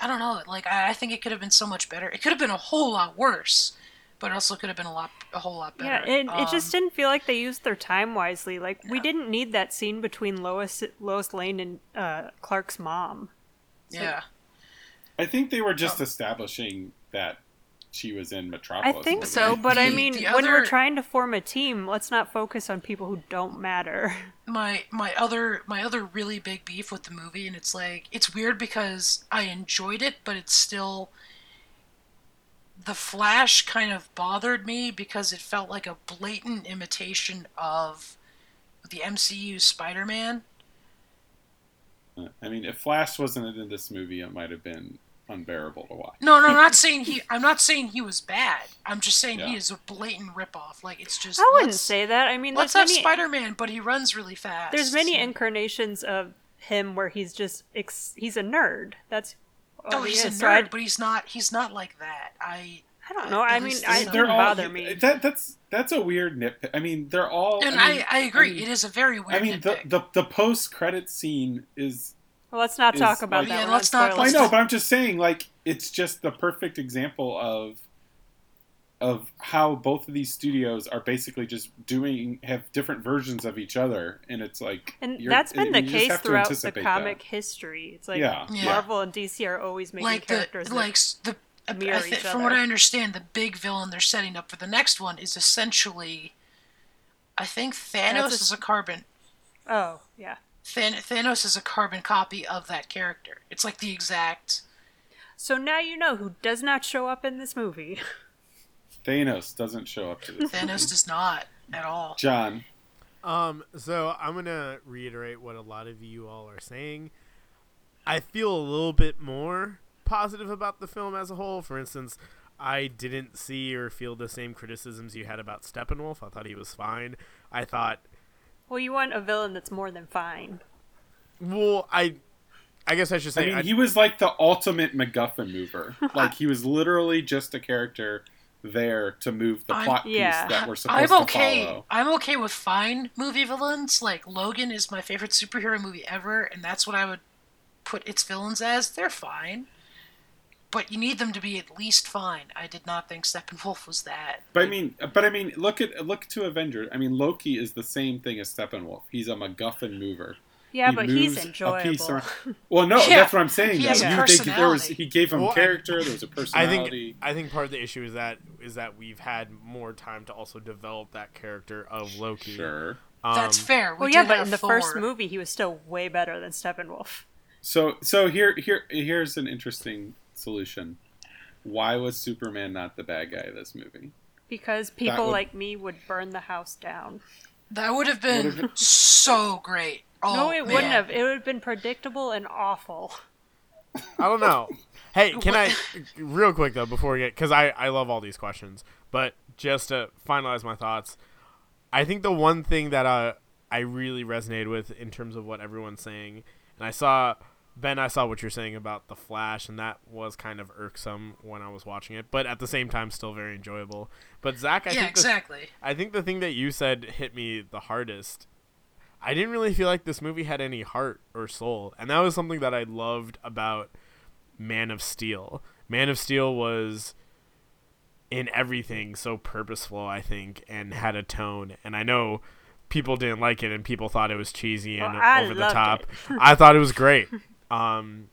I don't know. Like I, I think it could have been so much better. It could have been a whole lot worse, but it also could have been a lot a whole lot Yeah, better. it, it just Um, didn't feel like they used their time wisely. Like we didn't need that scene between Lois Lois Lane and uh, Clark's mom. yeah. I think they were Oh. just establishing that she was in Metropolis. I think wasn't so, it? but I mean, the when we're trying to form a team, let's not focus on people who don't matter. my my other my other really big beef with the movie and it's like it's weird because I enjoyed it but it's still the flash kind of bothered me because it felt like a blatant imitation of the MCU Spider-Man. I mean, if Flash wasn't in this movie, it might have been unbearable to watch. No, no, I'm not saying he I'm not saying he was bad. I'm just saying he is a blatant ripoff. Like it's just I wouldn't say that. I mean, Let's have many, Spider-Man, but he runs really fast. there's many incarnations of him where he's just ex- he's a nerd. That's all Oh, he he's a is. So I, nerd, but he's not. He's not like that. I I don't know. I at mean, least I, this it is- didn't all bother me. That that's that's a weird nitpick. I mean, they're all. and I, mean, I, I agree. mean- it is a very weird. I mean, the, nitpick. the the post credit scene is. Well, let's not is talk about like- that. Yeah, let's not not- I let's know, but I'm just saying, like, it's just the perfect example of of how both of these studios are basically just doing have different versions of each other, and it's like, And that's been the case have to throughout the comic that. history. It's like Yeah. Yeah. Marvel and DC are always making like the characters. that- like the. Mirror thi- each from what. I understand, the big villain they're setting up for the next one is essentially, I think Thanos a- is a carbon. oh, yeah. Than- Thanos is a carbon copy of that character. It's like the exact. So now you know who does not show up in this movie. Thanos doesn't show up to this. Thanos does not at all. John, Um, so I'm gonna reiterate what a lot of you all are saying. I feel a little bit more positive about the film as a whole. For instance, I didn't see or feel the same criticisms you had about Steppenwolf. I thought he was fine. I thought, Well, you want a villain that's more than fine. well, I, I guess I should I say, mean, I- he was like the ultimate MacGuffin mover. like he was literally just a character there to move the I'm- plot piece Yeah. that we're supposed to follow. I'm to okay. follow. I'm okay with fine movie villains. Like Logan is my favorite superhero movie ever, and that's what I would put its villains as. They're fine, but you need them to be at least fine. I did not think Steppenwolf was that. But I mean, but I mean, look at look to Avengers. I mean, Loki is the same thing as Steppenwolf. He's a MacGuffin mover. Yeah, He but he's moves a enjoyable. piece around- Well, no, Yeah. that's what I'm saying. He though. has You- they- there was, personality. he gave him Well, I- character. There was a personality. I think I think part of the issue is that is that we've had more time to also develop that character of Loki. Sure. Um, That's fair. We well, yeah, but in the Thor. first movie, he was still way better than Steppenwolf. So so here here here's an interesting solution. Why was Superman not the bad guy of this movie? Because people would- like me would burn the house down. that would have been Would've so great. Oh, no, it man. wouldn't have. It would have been predictable and awful. I don't know. Hey, can I real quick though before we get because I I love all these questions, but just to finalize my thoughts, I think the one thing that uh, I really resonated with in terms of what everyone's saying, and I saw Ben, I saw what you're saying about the Flash, and that was kind of irksome when I was watching it, but at the same time, still very enjoyable. But Zach, I yeah, think the- exactly. I think the thing that you said hit me the hardest. I didn't really feel like this movie had any heart or soul, and that was something that I loved about Man of Steel. Man of Steel was in everything so purposeful, I think, and had a tone. And I know people didn't like it, and people thought it was cheesy and Well, over the top. I thought it was great. Um,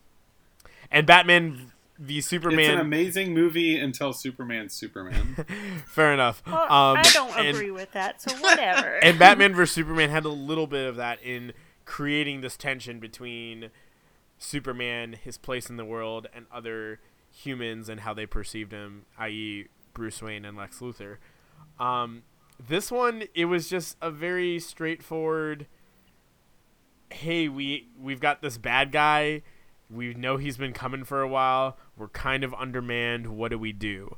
and Batman v It's Superman. an amazing movie until Superman's Superman. fair enough. Well, um, I don't and- agree with that, so whatever. and Batman vs Superman had a little bit of that in creating this tension between Superman, his place in the world, and other humans and how they perceived him, i.e., Bruce Wayne and Lex Luthor. Um, this one, it was just a very straightforward. Hey, we we've got this bad guy. We know he's been coming for a while. We're kind of undermanned. What do we do?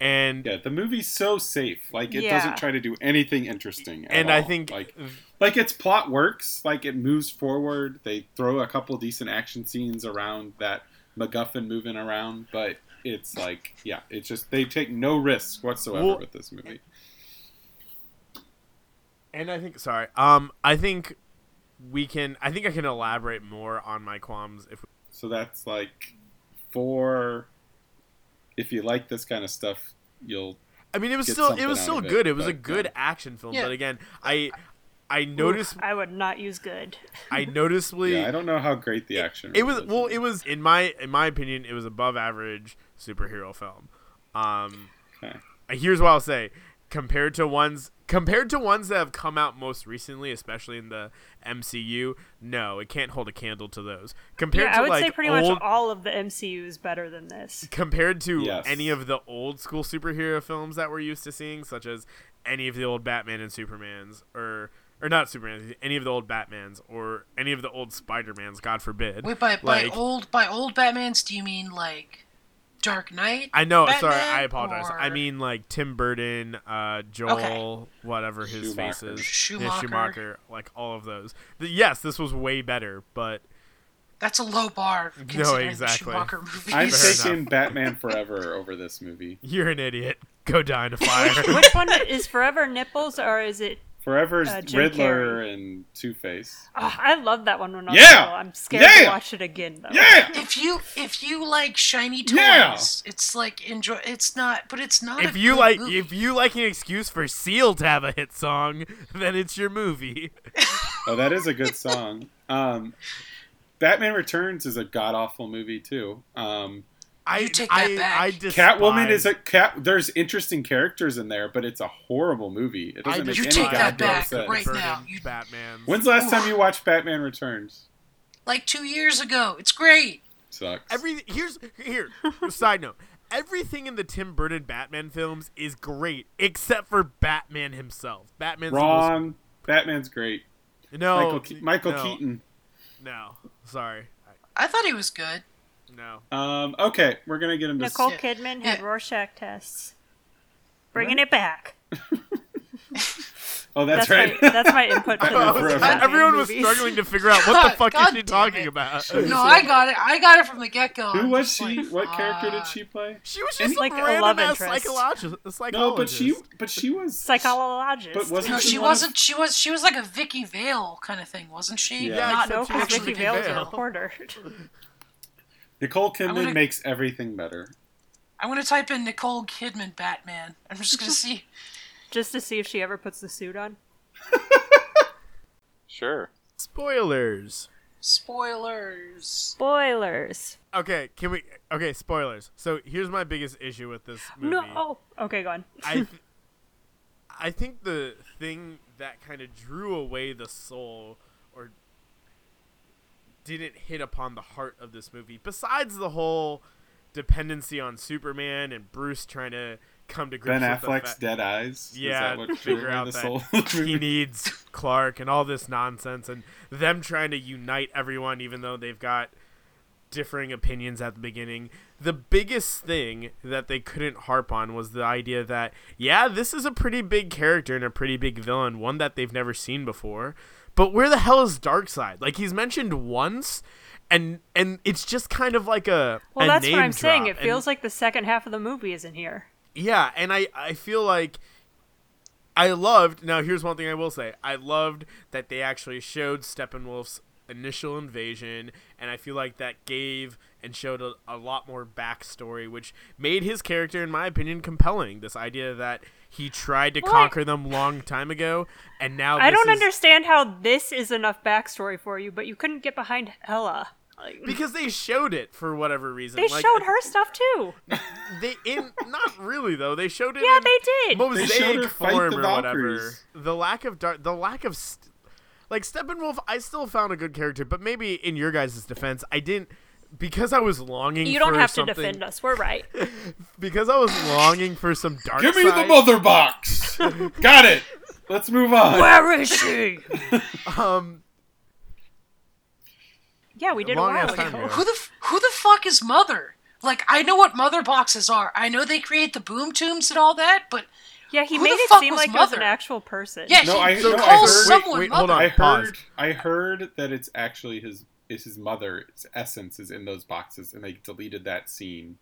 And Yeah, the movie's so safe. Like it Yeah. doesn't try to do anything interesting. At and I think like like its plot works. Like it moves forward. They throw a couple decent action scenes around that MacGuffin moving around, but it's like yeah, it's just they take no risks whatsoever Well- with this movie. And I think sorry. Um I think we can I think I can elaborate more on my qualms if So that's like for if you like this kind of stuff, you'll I mean it was still it was still of it, good. It was a good yeah. action film, Yeah. but again, I I noticed I would not use good. I noticeably yeah, I don't know how great the action. it was really is. well it was in my in my opinion it was above average superhero film. Um Okay. here's what I'll say compared to ones compared to ones that have come out most recently especially in the MCU no it can't hold a candle to those compared Yeah, to I would like say pretty old, much all of the MCU is better than this. compared to Yes. any of the old school superhero films that we're used to seeing, such as any of the old Batman and Supermans, or or not Superman, any of the old Batmans, or any of the old Spider-Mans, God forbid. Wait, by by old by old Batman's, do you mean like Dark Knight? I know, sorry, I apologize. I mean like Tim Burton, uh, Joel, whatever his face Schumacher. is, Yeah, Schumacher. Schumacher, like all of those. The, yes, this was way better, but That's a low bar. considering the exactly. I'm Fair taking. Batman Forever over this movie. you're an idiot. Go die in a fire. Which one is Forever Nipples or is it? Forever's Uh, Riddler Carrey. and Two Face. Oh, I loved that one when I was Yeah! little. I'm scared Yeah! to watch it again though. Yeah. if you if you like shiny toys, Yeah. it's like enjoy. It's not, but it's not. if a you good like movie. if you like an excuse for Seal to have a hit song, then it's your movie. Oh, that is a good song. Um, Batman Returns is a god awful movie too. Um, I You take that I, back. I despise, Catwoman is a cat. There's interesting characters in there, but it's a horrible movie. It doesn't make You any take that goddamn back sense. right now. You- Batman. When's the last time you watched Batman Returns? like two years ago. It's great. Sucks. Every here's here. side note. Everything in the Tim Burton Batman films is great except for Batman himself. Batman's the most- Wrong. Batman's great. no, Michael, Ke- Michael no, Keaton. No, sorry, I thought he was good. No. Um, okay, we're gonna get into. Nicole Yeah. Kidman had Yeah. Rorschach tests. Bringing it back. Oh, that's, That's right. my that's my input to Batman the Forever. Batman Everyone was movies. struggling to figure out what the fuck God is she talking it. about. No, I got it. I got it from the get go. Who was she? what character did she play? She was just Like like a a love random ass interest. psychologist. A No, psychologist. but she, but she was Psychologist. But wasn't No, she she wasn't. She was. She was like a Vicki Vale kind of thing, wasn't she? Yeah. Yeah, Not no, she because was Vicki Vicki Vale's a Vale. reporter. Nicole Kidman gonna- makes everything better. I'm gonna type in Nicole Kidman Batman. I'm just gonna see. Just to see if she ever puts the suit on. Sure. Spoilers. Spoilers. Spoilers. Okay, can we? Okay, spoilers. So here's my biggest issue with this movie. No. Oh, okay, go on. I, th- I think the thing that kind of drew away the soul, or didn't hit upon the heart of this movie, besides the whole dependency on Superman and Bruce trying to come to grips Ben with the Affleck's fact Dead Eyes. Yeah, figure out the that he needs Clark and all this nonsense, and them trying to unite everyone, even though they've got differing opinions at the beginning. The biggest thing that they couldn't harp on was the idea that, yeah, this is a pretty big character and a pretty big villain, one that they've never seen before. But where the hell is Darkseid? Like he's mentioned once, and and it's just kind of like a Well, a that's what I'm saying. It and- feels like the second half of the movie isn't here. yeah, and I I feel like I loved. Now here's one thing I will say: I loved that they actually showed Steppenwolf's initial invasion, and I feel like that gave and showed a, a lot more backstory, which made his character, in my opinion, compelling. This idea that he tried to Well, I- conquer them long time ago, and now I don't is- understand how this is enough backstory for you, but you couldn't get behind Hela. Like, because they showed it for whatever reason. they Like, showed her stuff too. They in not really though. They showed it. Yeah, in they did. Mosaic They showed her fight form the or whatever. The lack of dark, the lack of, st- like Steppenwolf, I still found a good character, but maybe in your guys' defense, I didn't. Because I was longing. You don't for have something, to defend us. We're right. Because I was longing for some dark. Give me the mother box. Got it. Let's move on. Where is she? Um, Yeah, we did a while ago. Who the f- who the fuck is mother? Like I know what mother boxes are. I know they create the boom tubes and all that, but Yeah, he Who made it seem was like it was Mother? an actual person. yeah, No, he, I- he no, I calls heard- someone wait, wait, hold on. I Pause. heard. I heard that it's actually his. Is his mother's essence is in those boxes, and they deleted that scene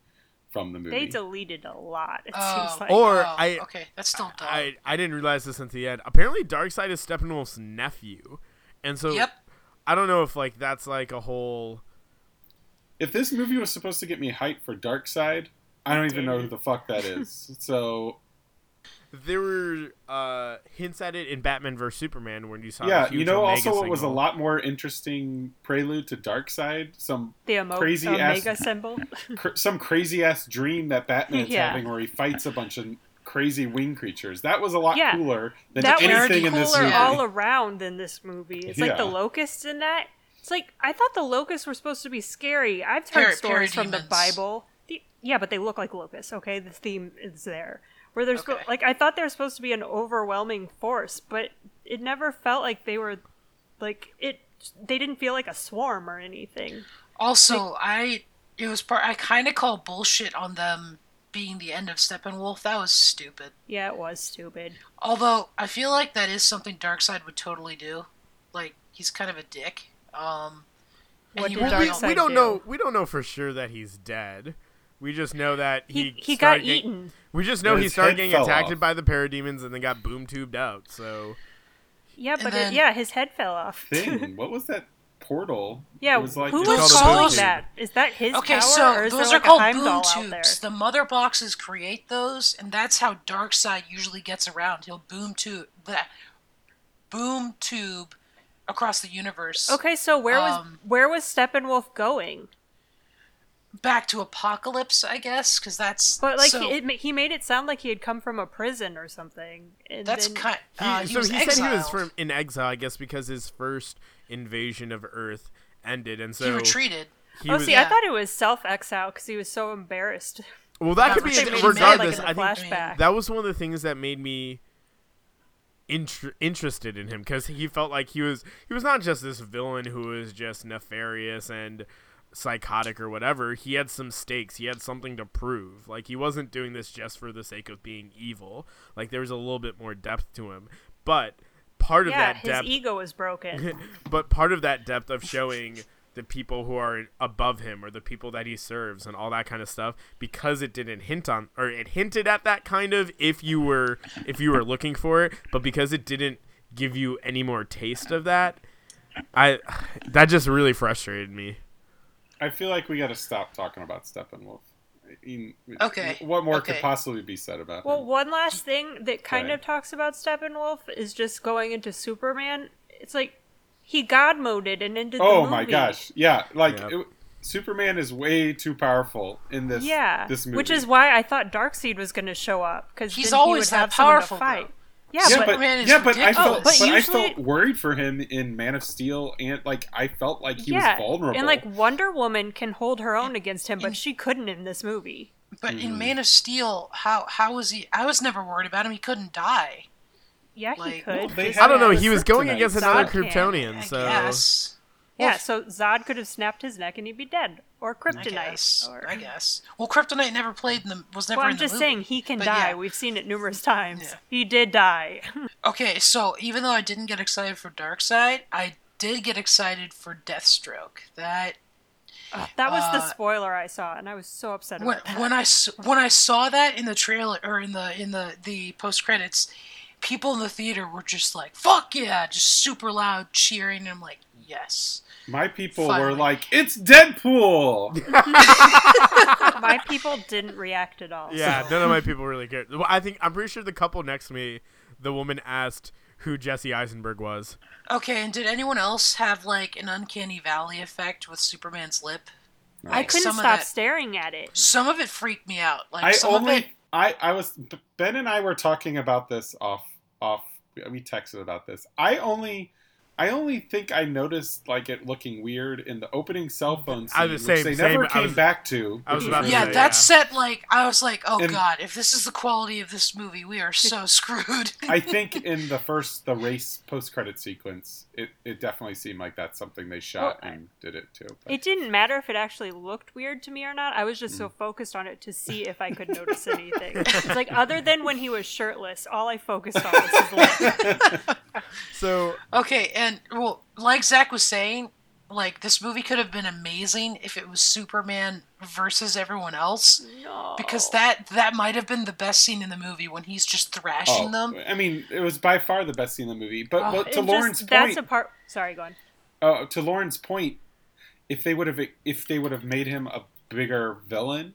from the movie. They deleted a lot. It Oh. seems like. Or Oh, I- okay, that's still dumb. I I didn't realize this until the end. Apparently, Darkseid is Steppenwolf's nephew, and so yep. I don't know if like that's like a whole. if this movie was supposed to get me hyped for Darkseid, I don't even know who the fuck that is. so There were uh, hints at it in Batman vs Superman when you saw. yeah, the you know, Omega also what was a lot more interesting prelude to Darkseid. Some the emo- crazy ass- symbol. cr- some crazy ass dream that Batman's Yeah. having where he fights a bunch of crazy wing creatures. That was a lot Yeah. cooler than that was anything in cooler this movie. all around in this movie. It's like the locusts in that. It's like I thought the locusts were supposed to be scary. I've heard Par- stories from the. Bible. The, yeah, but they look like locusts. Okay, the theme is there. Where there's Okay. like I thought they were supposed to be an overwhelming force, but it never felt like they were like it. They didn't feel like a swarm or anything. Also, I it was part. I kind of call bullshit on them being the end of Steppenwolf. That was stupid. Yeah, it was stupid. Although I feel like that is something Darkseid would totally do. Like he's kind of a dick. Um, What you did really we, don't- we don't do? know. We don't know for sure that he's dead. We just know that he He he got getting- eaten. We just know he started getting attacked off. by the parademons and then got boom tubed out. So Yeah, but then- it, yeah, his head fell off. thing. What was that portal? Yeah, It was like who was calling boom that? Is that his Okay, power, so or is those there are like called boom Heimdall tubes. The mother boxes create those, and that's how Darkseid usually gets around. He'll boom tube that boom tube across the universe. Okay, so where was Um, where was Steppenwolf going? Back to Apokolips, I guess, because that's But like so, he, it, he made it sound like he had come from a prison or something. And that's then, kind. he, Uh, he so was he said he was from in exile, I guess, because his first invasion of Earth ended, and so he retreated. he oh, was- see, I thought it was self exile because he was so embarrassed. well, that could be retreated, he made, like, regardless. I think flashback. that was one of the things that made me inter- interested in him because he felt like he was he was not just this villain who was just nefarious and psychotic or whatever he had some stakes. He had something to prove. Like he wasn't doing this just for the sake of being evil. Like there was a little bit more depth to him. But part of yeah, that his depth ego was broken. but part of that depth of showing the people who are above him or the people that he serves and all that kind of stuff because it didn't hint on or it hinted at that kind of if you were if you were looking for it but because it didn't give you any more taste of that i that just really frustrated me I feel like we got to stop talking about Steppenwolf. I mean, Okay, What more okay. could possibly be said about well, him? one last thing that kind Okay. of talks about Steppenwolf is just going into Superman. It's like he god moded and ended the Oh my gosh! Yeah, like Yep. it, Superman is way too powerful in this. Yeah, this movie. which is why I thought Darkseid was going to show up because He's always he would that have powerful, to fight. though. Yeah, yeah, but, but, Superman is yeah, but I felt, Oh, but but I felt worried for him in Man of Steel, and like I felt like he yeah, was vulnerable. and like Wonder Woman can hold her own against him, but and- she couldn't in this movie. But Mm-hmm. in Man of Steel, how how was he? I was never worried about him. He couldn't die. Yeah, he Like- could. Well, had- i don't know he was going Kryptonite. against another Zod can, kryptonian I so guess. Yeah, so Zod could have snapped his neck and he'd be dead, or I kryptonite. guess. or- I guess. Well, Kryptonite never played in the was never Well, in I'm the just movie. saying he can die. yeah. We've seen it numerous times. Yeah. He did die. Okay, so even though I didn't get excited for Darkseid, I did get excited for Deathstroke. That that was the Uh, spoiler I saw, and I was so upset when about that. when I when I saw that in the trailer or in the in the the post credits, people in the theater were just like "fuck yeah!" just super loud cheering. And I'm like, yes. My people were like, "It's Deadpool." My people didn't react at all. yeah so- none of my people really cared well, i think i'm pretty sure the couple next to me the woman asked who jesse eisenberg was Okay, and did anyone else have like an uncanny valley effect with Superman's lip? I Like, couldn't stop that- staring at it. Some of it freaked me out. Like I some of it. only, I, I was Ben and I were talking about this off, off. We texted about this. I only I only think I noticed like it looking weird in the opening cell phone scene, I was the which same- they never same- I came was- back to. I was which about to yeah, say, great. that set like I was like, oh And- god, if this is the quality of this movie, we are so screwed. I think in the first the race post credit sequence, it, it definitely seemed like that's something they shot Well, and did it too. But- It didn't matter if it actually looked weird to me or not. I was just so Mm. focused on it to see if I could notice anything. It's like other than when he was shirtless, all I focused on was his legs. So Okay, and well, like Zach was saying, like this movie could have been amazing if it was Superman versus everyone else, No. because that that might have been the best scene in the movie when he's just thrashing Oh, them. I mean, it was by far the best scene in the movie. But Oh, well, It to just- Lauren's that's point, a part. Sorry, go on. uh, to Lauren's point, if they would have if they would have made him a bigger villain,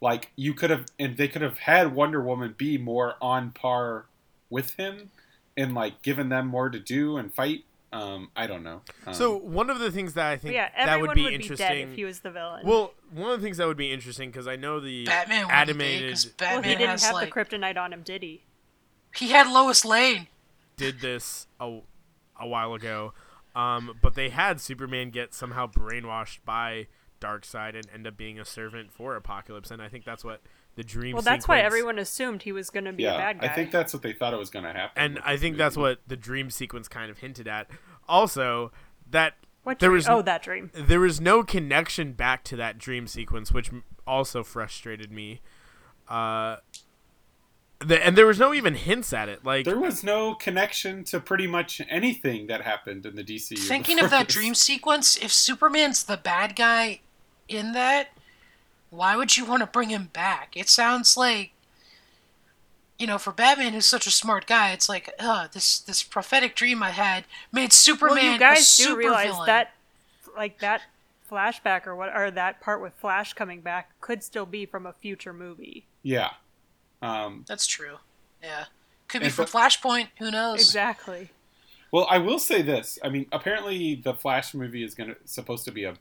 like you could have, and they could have had Wonder Woman be more on par with him, and like given them more to do and fight. Um, I don't know. Um, so one of the things that I think yeah, that everyone would be dead interesting. if he was the villain. well, one of the things that would be interesting because I know the Batman animated because Well, he didn't has have like the kryptonite on him, did he? he had Lois Lane. did this a, a while ago, um, but they had Superman get somehow brainwashed by Darkseid and end up being a servant for Apokolips, and I think that's what the dream. Well, that's why everyone assumed he was going to be a bad guy. I think that's what they thought it was going to happen. and I think that's what the dream sequence kind of hinted at. Also, that What there dream? was oh, that dream. there was no connection back to that dream sequence, which also frustrated me. Uh, the, and there was no even hints at it. Like There was no connection to pretty much anything that happened in the DCU. Thinking of that dream sequence, if Superman's the bad guy in that, why would you want to bring him back? It sounds like, you know, for Batman, who's such a smart guy, it's like, uh, this this prophetic dream I had made Superman well, you a guys do super realize villain. that, like that flashback or what, or that part with Flash coming back could still be from a future movie. Yeah. Um, That's true. Yeah, could be from but- Flashpoint. Who knows? Exactly. well, I will say this. I mean, apparently the Flash movie is gonna supposed to be a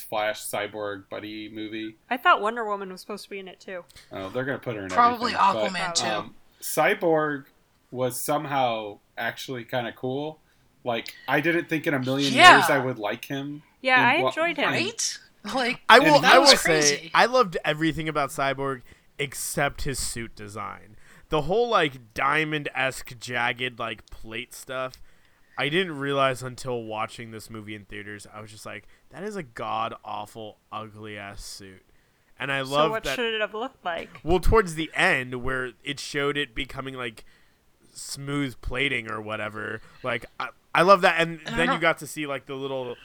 Flash cyborg buddy movie. I thought Wonder Woman was supposed to be in it too. Oh, they're gonna put her in Probably Aquaman but, too. um, cyborg was somehow actually kind of cool. Like I didn't think in a million Yeah. years I would like him. Yeah, And I what- enjoyed him. right? Like I will. I will was say. I loved everything about Cyborg except his suit design. The whole like diamond esque jagged like plate stuff. I didn't realize until watching this movie in theaters. I was just like, that is a god awful ugly ass suit. And I love. So love what that. should it have looked like? Well, towards the end, where it showed it becoming like smooth plating or whatever. Like I, I love that, and And then you got to see like the little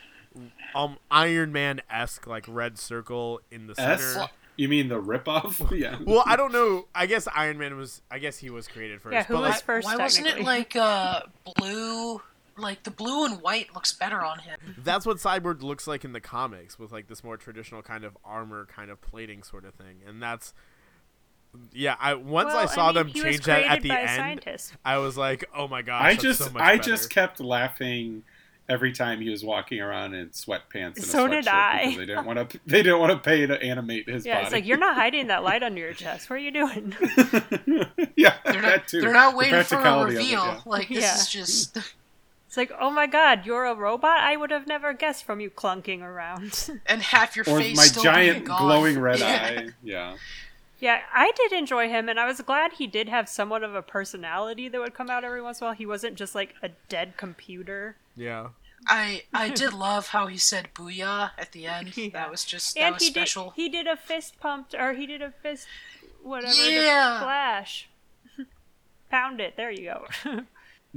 um Iron Man esque like red circle in the S? center. You mean the ripoff? yeah. Well, I don't know. I guess Iron Man was. I guess he was created first. Yeah, who but was like, first? Why wasn't it like uh blue? Like the blue and white looks better on him. that's what Cyborg looks like in the comics, with like this more traditional kind of armor, kind of plating sort of thing, and that's. Yeah, I once Well, I saw mean, them change that at the end. I was like, "Oh my gosh!" I that's just so much I better. just kept laughing every time he was walking around in sweatpants and So a did I. they didn't want to they didn't want to pay to animate his Yeah, body. it's like you're not hiding that light under your chest. What are you doing? yeah, They're that not, too. they're not The waiting for a practicality of it, reveal. yeah. Like this Yeah. is just It's like, oh my god, you're a robot. I would have never guessed from you clunking around. and half your Or face my still giant being gone. glowing red eye. Yeah. yeah, I did enjoy him, and I was glad he did have somewhat of a personality that would come out every once in a while. He wasn't just like a dead computer. yeah. I I did love how he said "booyah" at the end. Yeah. That was just that and was he special. did he did a fist pumped or he did a fist whatever Yeah. the flash. Pound it. There you go.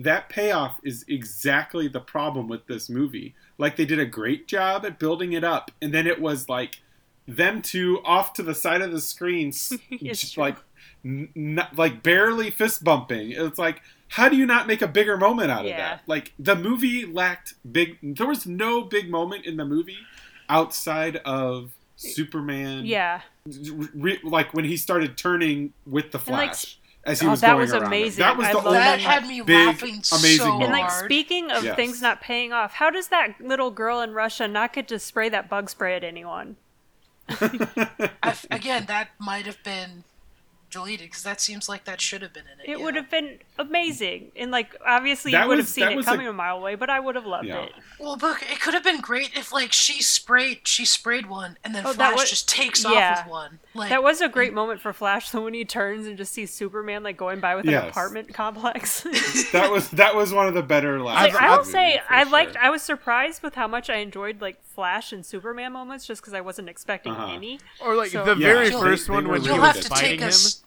That payoff is exactly the problem with this movie. Like they did a great job at building it up, and then it was like them two off to the side of the screen, just like n- n- like barely fist bumping. It's like how do you not make a bigger moment out of Yeah. that? Like the movie lacked big. There was no big moment in the movie outside of Superman. yeah. re- like when he started turning with the Flash as he oh, was that going was around amazing. That was I the love only that had me big, laughing amazing so moment. And like speaking of Yes. things not paying off, how does that little girl in Russia not get to spray that bug spray at anyone? I, again, that might have been deleted because that seems like that should have been in it. It yeah. would have been amazing. And like obviously That you would have seen it was a- coming a mile away, but I would have loved Yeah. it. Well, but it could have been great if like she sprayed she sprayed one and then Oh, that Flash was- just takes yeah. off with one. Like That was a great moment for Flash though when he turns and just sees Superman like going by with an apartment complex. That was that was one of the better last. Like, I will say, for I sure. liked. I was surprised with how much I enjoyed like Flash and Superman moments, just because I wasn't expecting Uh-huh. any. Or like So- the Yeah, very first they one were when he you'll was have to fighting take him, us.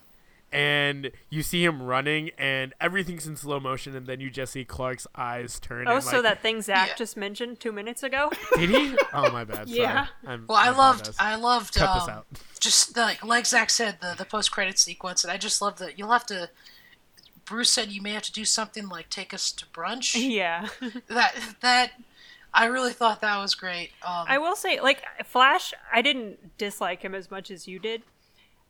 And you see him running, and everything's in slow motion, and then you just see Clark's eyes turn. Oh, and, so like, that thing Zach Yeah. just mentioned two minutes ago. did he? Oh my bad. Sorry. Yeah. I'm, Well, I loved apologize. I loved Cut this um, out. just like like Zach said the the post credit sequence, and I just love that you'll have to. Bruce said you may have to do something like take us to brunch. yeah, that that I really thought that was great. Um, I will say, like Flash, I didn't dislike him as much as you did.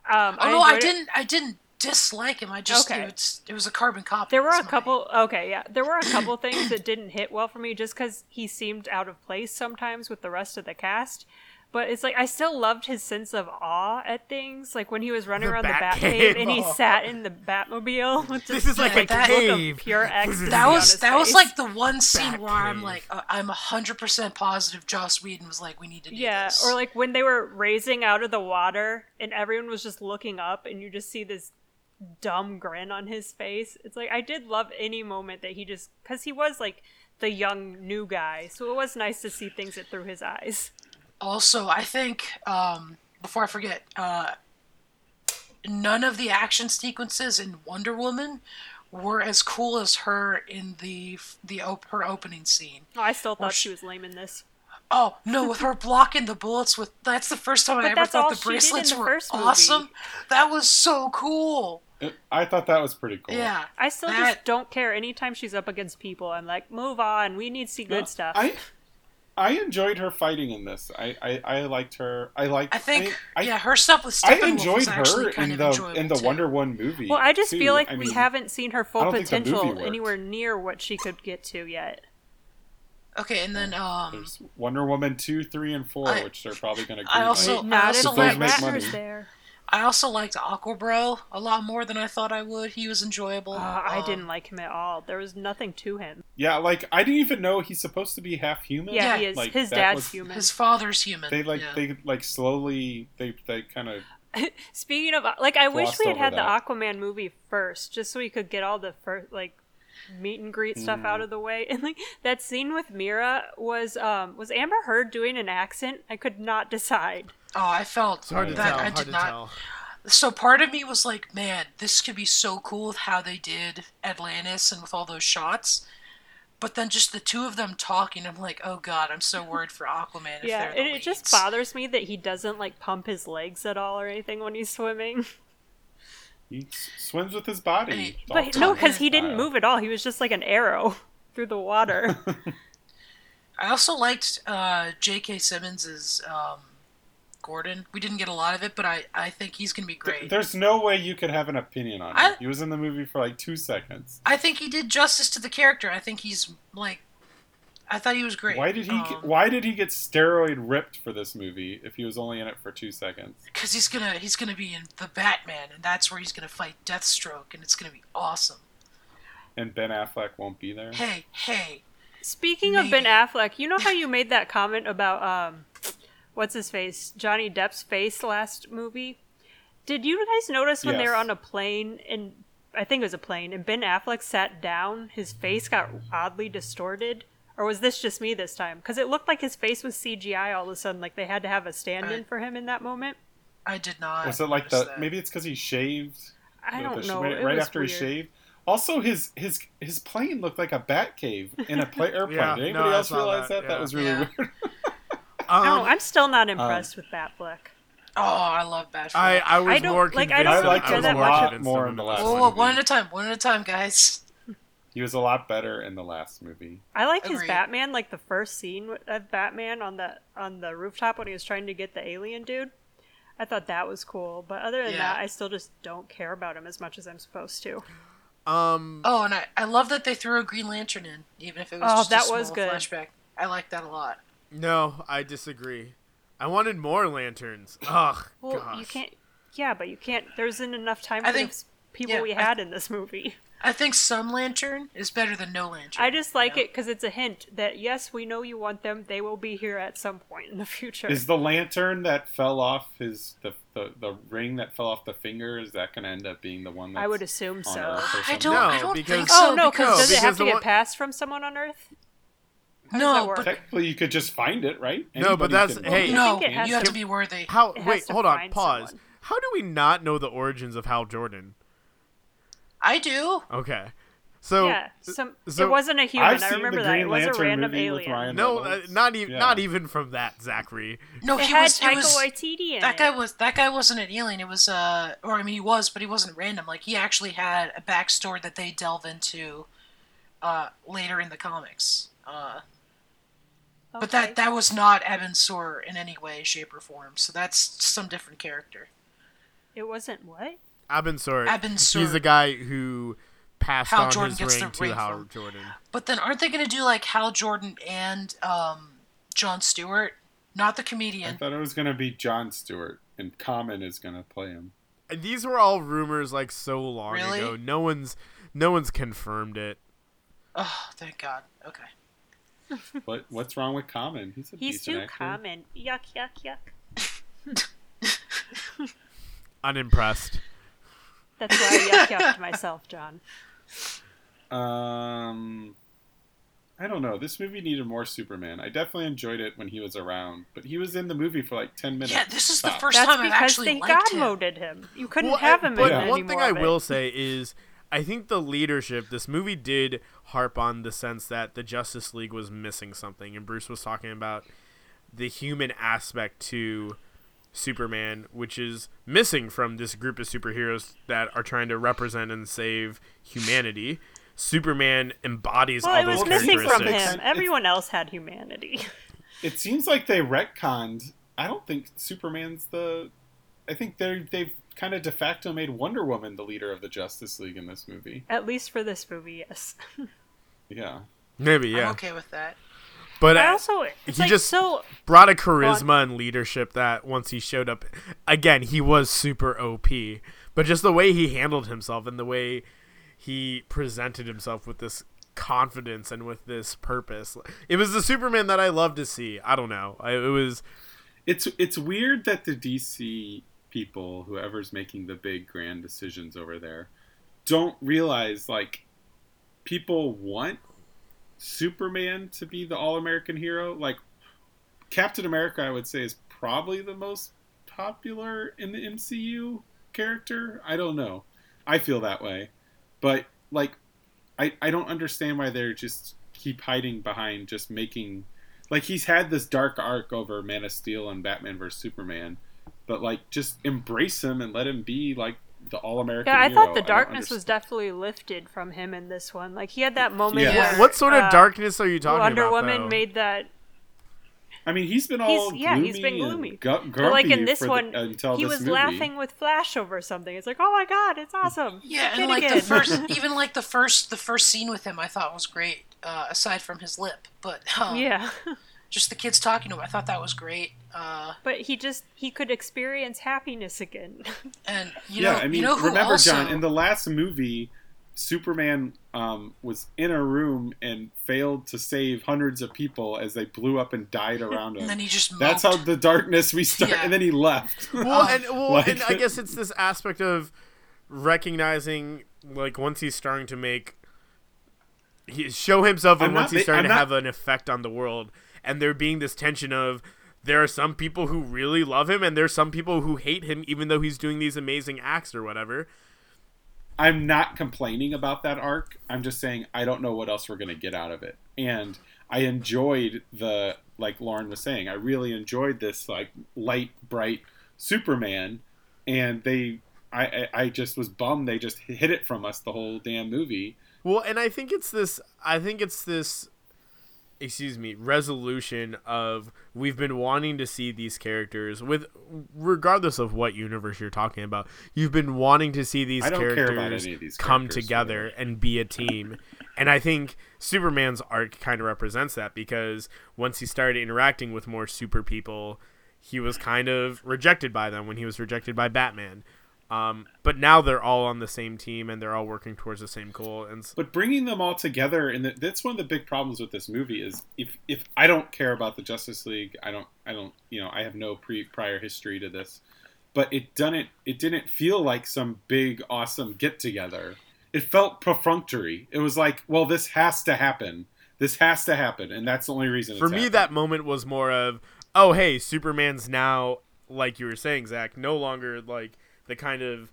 Um, oh no, I didn't. I didn't dislike him. I just Okay. it, was, it was a carbon copy. There were a my- couple. Okay, yeah, there were a couple things that didn't hit well for me, just because he seemed out of place sometimes with the rest of the cast. But it's like I still loved his sense of awe at things, like when he was running The around the Batcave. Batcave and he sat in the Batmobile. With This is like a cave. pure ecstasy. That on was his that was like the one scene where I'm like uh, I'm hundred percent positive Joss Whedon was like we need to do Yeah, this. or like when they were raising out of the water and everyone was just looking up and you just see this dumb grin on his face. It's like I did love any moment that he just cuz he was like the young new guy. So it was nice to see things that through his eyes. Also, I think um, before I forget, uh, none of the action sequences in Wonder Woman were as cool as her in the the op- her opening scene. Oh, I still thought sh- she was lame in this. Oh no, with her blocking the bullets with that's the first time I ever thought the she did in bracelets the were first movie. awesome. That was so cool. It- I thought that was pretty cool. Yeah. I still that- just don't care anytime she's up against people. I'm like, "Move on. We need to see good No, stuff." I I enjoyed her fighting in this. I I, I liked her. I liked. I think I, yeah, her stuff with I enjoyed was her in the in the too. Wonder Woman movie. well, I just too. feel like I we mean, haven't seen her full don't think the movie potential anywhere near what she could get to yet. Okay, and then um, There's Wonder Woman two, three, and four, I- which they're probably going to. I also- I Not also Brett like- Ratner's money. there. I also liked Aquabro a lot more than I thought I would. He was enjoyable. Uh, I Um, didn't like him at all. There was nothing to him. Yeah, like I didn't even know he's supposed to be half human. Yeah, Yeah. he is. Like, His that dad's was- human. His father's human. They like yeah. they like slowly they they kind of Speaking of, like, I wish we had over had the. Aquaman movie first, just so we could get all the first, like, meet and greet stuff out of the way. And like that scene with Mera was, um, was Amber Heard doing an accent? I could not decide. oh, I felt It's hard to that tell. I did to not. tell. So part of me was like, man, this could be so cool with how they did Atlantis and with all those shots. But then just the two of them talking, I'm like, oh god, I'm so worried for Aquaman. If yeah, they're it, it just bothers me that he doesn't like pump his legs at all or anything when he's swimming. he s- swims with his body. But Dolphin no, because he didn't move at all. He was just like an arrow through the water. I also liked uh, J.K. Simmons's um, Gordon. We didn't get a lot of it, but I, I think he's gonna be Th- great. There's no way you could have an opinion on him. I- he was in the movie for like two seconds. I think he did justice to the character. I think he's like, I thought he was great. Why did he? Um, get, why did he get steroid ripped for this movie if he was only in it for two seconds? Because he's gonna he's gonna be in the Batman, and that's where he's gonna fight Deathstroke, and it's gonna be awesome. And Ben Affleck won't be there. Hey, hey, Speaking of Ben Affleck, you know how you made that comment about um, what's his face, Johnny Depp's face last movie? Did you guys notice when they were on a plane and I think it was a plane and Ben Affleck sat down, his face got oddly distorted? Or was this just me this time? Because it looked like his face was CGI all of a sudden, like they had to have a stand-in I- for him in that moment. I did not. Was it like the? that. Maybe it's because he shaved. I don't the sh- know. Right, right after weird. he shaved. Also, his his his plane looked like a bat cave in a play, airplane. Yeah, Did no, anybody I else realize that, that? That was really Yeah. weird. I don't know, Um, I'm still not impressed with Batfleck. Oh, I love Batman. I, I was I don't- more like, convinced. I don't I liked care him that a much lot more in the last whoa, one. whoa, one at a time, one at a time, guys. He was a lot better in the last movie. I like his Agreed. Batman, like the first scene of Batman on the on the rooftop when he was trying to get the alien dude. I thought that was cool, but other than Yeah. that, I still just don't care about him as much as I'm supposed to. Um, Oh, and I, I love that they threw a Green Lantern in, even if it was Oh, just that a small was good. flashback. I like that a lot. no, I disagree. I wanted more lanterns. Ugh, Well, gosh. you can't. Yeah, but you can't. There isn't enough time I for think- the people yeah, we I- had in this movie. I think some lantern is better than no lantern. I just like you know? it because it's a hint that yes, we know you want them. They will be here at some point in the future. Is the lantern that fell off his the, the, the ring that fell off the finger? Is that going to end up being the one? That's I would assume so. I don't. No, I don't because- think Oh so. no, because does it have to get one- passed from someone on Earth? How no, that work? but Technically, you could just find it, right? No, but that's- can- hey- no, think it has you have to- to be worthy. How? It Wait, hold on. Pause. someone. How do we not know the origins of Hal Jordan? I do. Okay, so yeah, some. so- it wasn't a human. I've I remember that. Green It was a random movie with alien. Ryan no, uh, not even Yeah. not even from that, Zachary. No, It he had was. Taika It was Waititi in that it. guy was that guy wasn't an alien. It was uh, or I mean, he was, but he wasn't random. Like he actually had a backstory that they delve into uh, later in the comics. Uh, But that that was not Abin Sur in any way, shape, or form. So that's some different character. It wasn't what? Abin Sur. Abin Sur. He's the guy who passed Hal on Jordan his gets ring the to ring Hal from- Jordan. But then aren't they going to do like Hal Jordan and um, John Stewart? Not the comedian. I thought it was going to be John Stewart, and Common is going to play him. And these were all rumors like so long Really? ago. No one's no one's confirmed it. Oh, thank God. Okay. What What's wrong with Common? He's a He's too actor. common. Yuck, yuck, yuck. Unimpressed. That's why I yuck yucked myself, John. Um, I don't know. This movie needed more Superman. I definitely enjoyed it when he was around, but he was in the movie for like ten minutes. Yeah, this is the Stop. first That's time I've because actually they liked God him. moded him. You couldn't Well, have I- him but in any one thing I will say is I think the leadership this movie did harp on the sense that the Justice League was missing something and Bruce was talking about the human aspect to Superman which is missing from this group of superheroes that are trying to represent and save humanity. Superman embodies Well, all it was missing from him. Everyone else had humanity. It seems like they retconned. I don't think Superman's the. I think they they've kind of de facto made Wonder Woman the leader of the Justice League in this movie. At least for this movie, yes. Yeah. Maybe, yeah. I'm okay with that. But I also, it's he like just- so. brought a charisma and leadership that once he showed up again he was super op but just the way he handled himself and the way he presented himself with this confidence and with this purpose it was the superman that i love to see i don't know I, it was It's it's weird that the DC people, whoever's making the big grand decisions over there, don't realize like people want Superman to be the all American hero. Like Captain America, I would say is probably the most popular in the MCU character. I don't know. I feel that way. But like I I don't understand why they're just keep hiding behind just making like he's had this dark arc over Man of Steel and Batman vs Superman, but like just embrace him and let him be like the all American. Yeah, I thought the darkness was definitely lifted from him in this one. Like he had that moment Yeah. where what sort of uh, darkness are you talking Wonder about Woman though? made that. I mean, he's been all He's- yeah, he's been gloomy. gu- But like in this for the- one, until he this was movie. laughing with Flash over something. It's like, oh my god, it's awesome. Yeah, He and like again. the first, even like the first, the first scene with him, I thought was great. Uh, aside from his lip, but um, yeah, just the kids talking to him, I thought that was great. Uh, but he just he could experience happiness again. and you yeah, know, I mean, you know remember, also, John, in the last movie, Superman um, was in a room and failed to save hundreds of people as they blew up and died around him. and then he just That's how the darkness we start, Yeah. and then he left. well, and well, Like- and I guess it's this aspect of recognizing, like, once he's starting to make, he show himself, and I'm once not he's starting I'm to not- have an effect on the world, and there being this tension of there are some people who really love him, and there's some people who hate him, even though he's doing these amazing acts or whatever. I'm not complaining about that arc. I'm just saying I don't know what else we're gonna get out of it. And I enjoyed the like Lauren was saying. I really enjoyed this like light, bright Superman, and they. I, I I just was bummed they just hid it from us the whole damn movie. Well, and I think it's this. I think it's this. Excuse me, resolution of we've been wanting to see these characters with, regardless of what universe you're talking about. You've been wanting to see these I don't care about characters these come characters, together really. and be a team, and I think Superman's arc kind of represents that because once he started interacting with more super people, he was kind of rejected by them when he was rejected by Batman. Um, but now they're all on the same team and they're all working towards the same goal. And But bringing them all together, and that's one of the big problems with this movie is if if I don't care about the Justice League, I don't I don't you know I have no pre prior history to this, but it didn't it didn't feel like some big awesome get together. It felt perfunctory. It was like, well, this has to happen. This has to happen, and that's the only reason. for me, that moment was more of, oh, hey, Superman's now, like you were saying, Zach, no longer like the kind of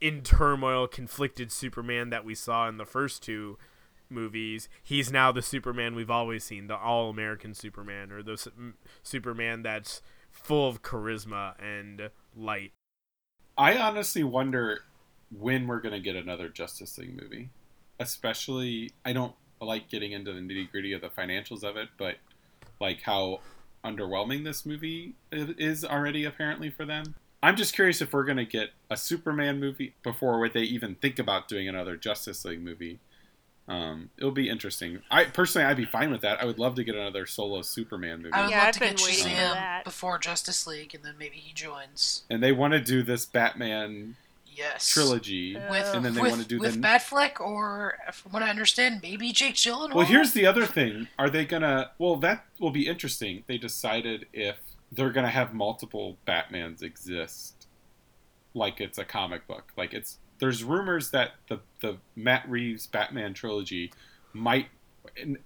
in turmoil, conflicted Superman that we saw in the first two movies. He's now the Superman we've always seen, the all American Superman, or the su- Superman that's full of charisma and light. I honestly wonder when we're gonna get another Justice League movie. Especially, I don't like getting into the nitty gritty of the financials of it, but like how underwhelming this movie is already apparently for them. I'm just curious if we're gonna get a Superman movie before would they even think about doing another Justice League movie. Um, it'll be interesting. I personally, I'd be fine with that. I would love to get another solo Superman movie. I would Yeah, love I've to been get waiting for Shazam that. before Justice League, and then maybe he joins. and they want to do this Batman Yes. trilogy, With, and then they with, want to do with the Batfleck, or from what I understand, maybe Jake Gyllenhaal. Well, here's the other thing. Are they gonna? Well, that will be interesting. They decided if they're gonna have multiple Batmans exist, like it's a comic book. Like it's there's rumors that the the Matt Reeves Batman trilogy might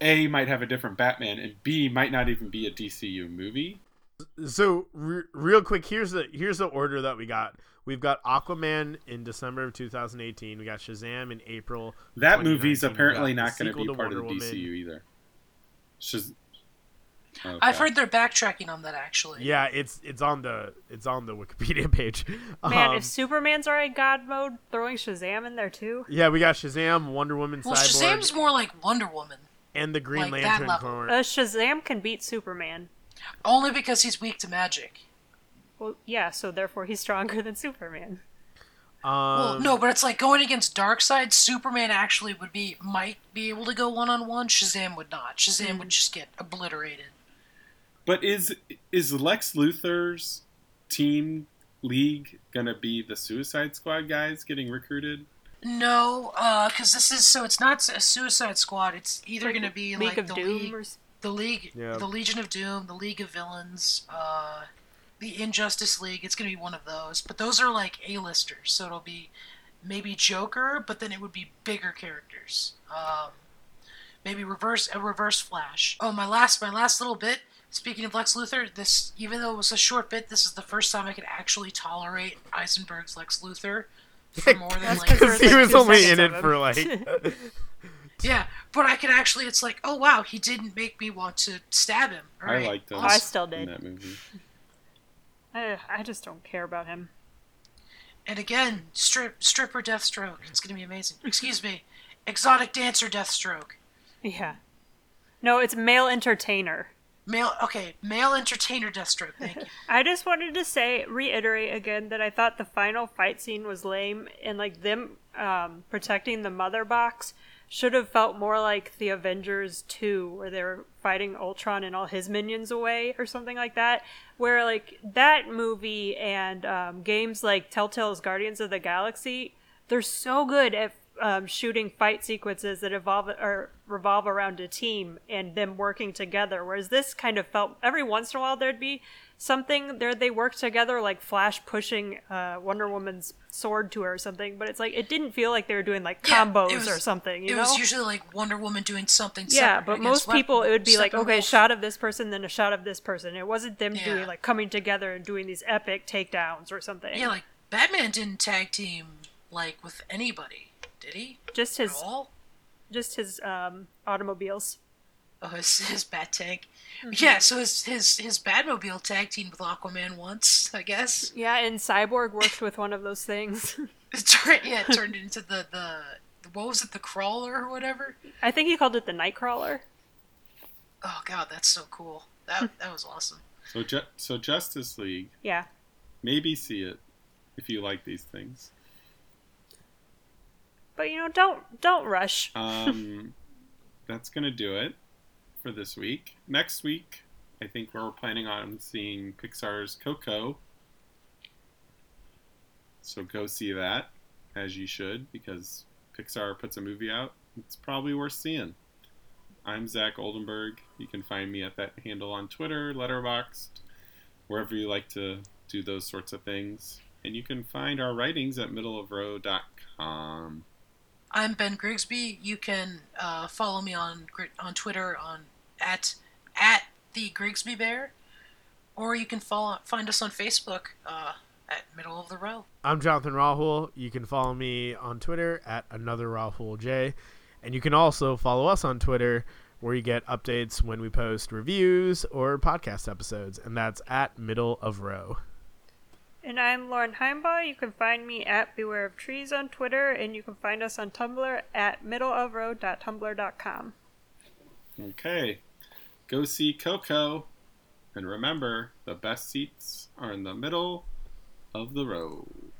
a might have a different Batman, and b might not even be a DCU movie. So re- real quick, here's the here's the order that we got. We've got Aquaman in December of 2018. We got Shazam in April. That movie's apparently not going to be part of the Wonder Woman. DCU either. Shaz- Okay. I've heard they're backtracking on that actually. Yeah, it's it's on the it's on the Wikipedia page. Man, Um, if Superman's already God mode, throwing Shazam in there too. yeah, we got Shazam, Wonder Woman, Well, Cyborg, Shazam's more like Wonder Woman, and the Green like Lantern level. Corps. Uh, Shazam can beat Superman. only because he's weak to magic. Well, yeah, so therefore he's stronger than Superman. Well, Um, no, but it's like going against Darkseid. Superman actually would be might be able to go one on one. Shazam would not. Shazam would just get obliterated. But is is Lex Luthor's team league gonna be the Suicide Squad guys getting recruited? No, because this is so it's not a Suicide Squad. It's either going to be League like of the Doom League, or the League, Yeah. the Legion of Doom, the League of Villains, uh, the Injustice League. It's going to be one of those. But those are like A-listers, so it'll be maybe Joker, but then it would be bigger characters. Um, maybe reverse a reverse Flash. Oh, my last my last little bit. Speaking of Lex Luthor, this even though it was a short bit, this is the first time I could actually tolerate Eisenberg's Lex Luthor for more than That's like 'cause because there's, he was only in it for like Yeah, but I could actually. It's like, oh wow, he didn't make me want to stab him. All I right, liked him. Oh, I awesome. still in did. that movie. I, I just don't care about him. And again, strip stripper Deathstroke. It's gonna be amazing. Excuse me, exotic dancer Deathstroke. Yeah. No, it's male entertainer. Male. Okay, male entertainer Deathstroke. Thank you. I just wanted to say, reiterate again that I thought the final fight scene was lame, and like them um, protecting the mother box should have felt more like the Avengers 2, where they were fighting Ultron and all his minions away, or something like that. Where like that movie and um, games like Telltale's Guardians of the Galaxy, they're so good at um, shooting fight sequences that evolve or revolve around a team and them working together. Whereas this kind of felt every once in a while there'd be something there they work together, like Flash pushing uh, Wonder Woman's sword to her or something. But it's like it didn't feel like they were doing like combos it was- or something. You it know? was usually like Wonder Woman doing something. yeah, but most people it would be like, okay, Steppenwolf. shot of this person, then a shot of this person. It wasn't them Yeah. doing like coming together and doing these epic takedowns or something. Yeah, like Batman didn't tag team like with anybody, did he? just At his all? just his um, automobiles. Oh, his, his bat tank. Mm-hmm. Yeah, so his his his Batmobile tag teamed with Aquaman once, I guess. Yeah, and Cyborg worked with one of those things. It turned, yeah, it turned into the, the what was it, the crawler or whatever? I think he called it the Nightcrawler. Oh god, that's so cool. That that was awesome. So, ju- so Justice League, Yeah. maybe see it if you like these things. But you know, don't don't rush. Um, that's gonna do it for this week. Next week, I think we're planning on seeing Pixar's Coco. So go see that, as you should, because Pixar puts a movie out. It's probably worth seeing. I'm Zach Oldenburg. You can find me at that handle on Twitter, Letterboxd, wherever you like to do those sorts of things. And you can find our writings at middleofrow.com. I'm Ben Grigsby. You can uh, follow me on on Twitter on at at the Grigsby Bear, or you can follow find us on Facebook uh, at Middle of the Row. I'm Jonathan Rahul. You can follow me on Twitter at another Rahul J. And you can also follow us on Twitter where you get updates when we post reviews or podcast episodes. And that's at Middle of Row. And I'm Lauren Heimbaugh. You can find me at Beware of Trees on Twitter, and you can find us on Tumblr at middleofroad.tumblr.com. Okay. Go see Coco. And remember, the best seats are in the middle of the road.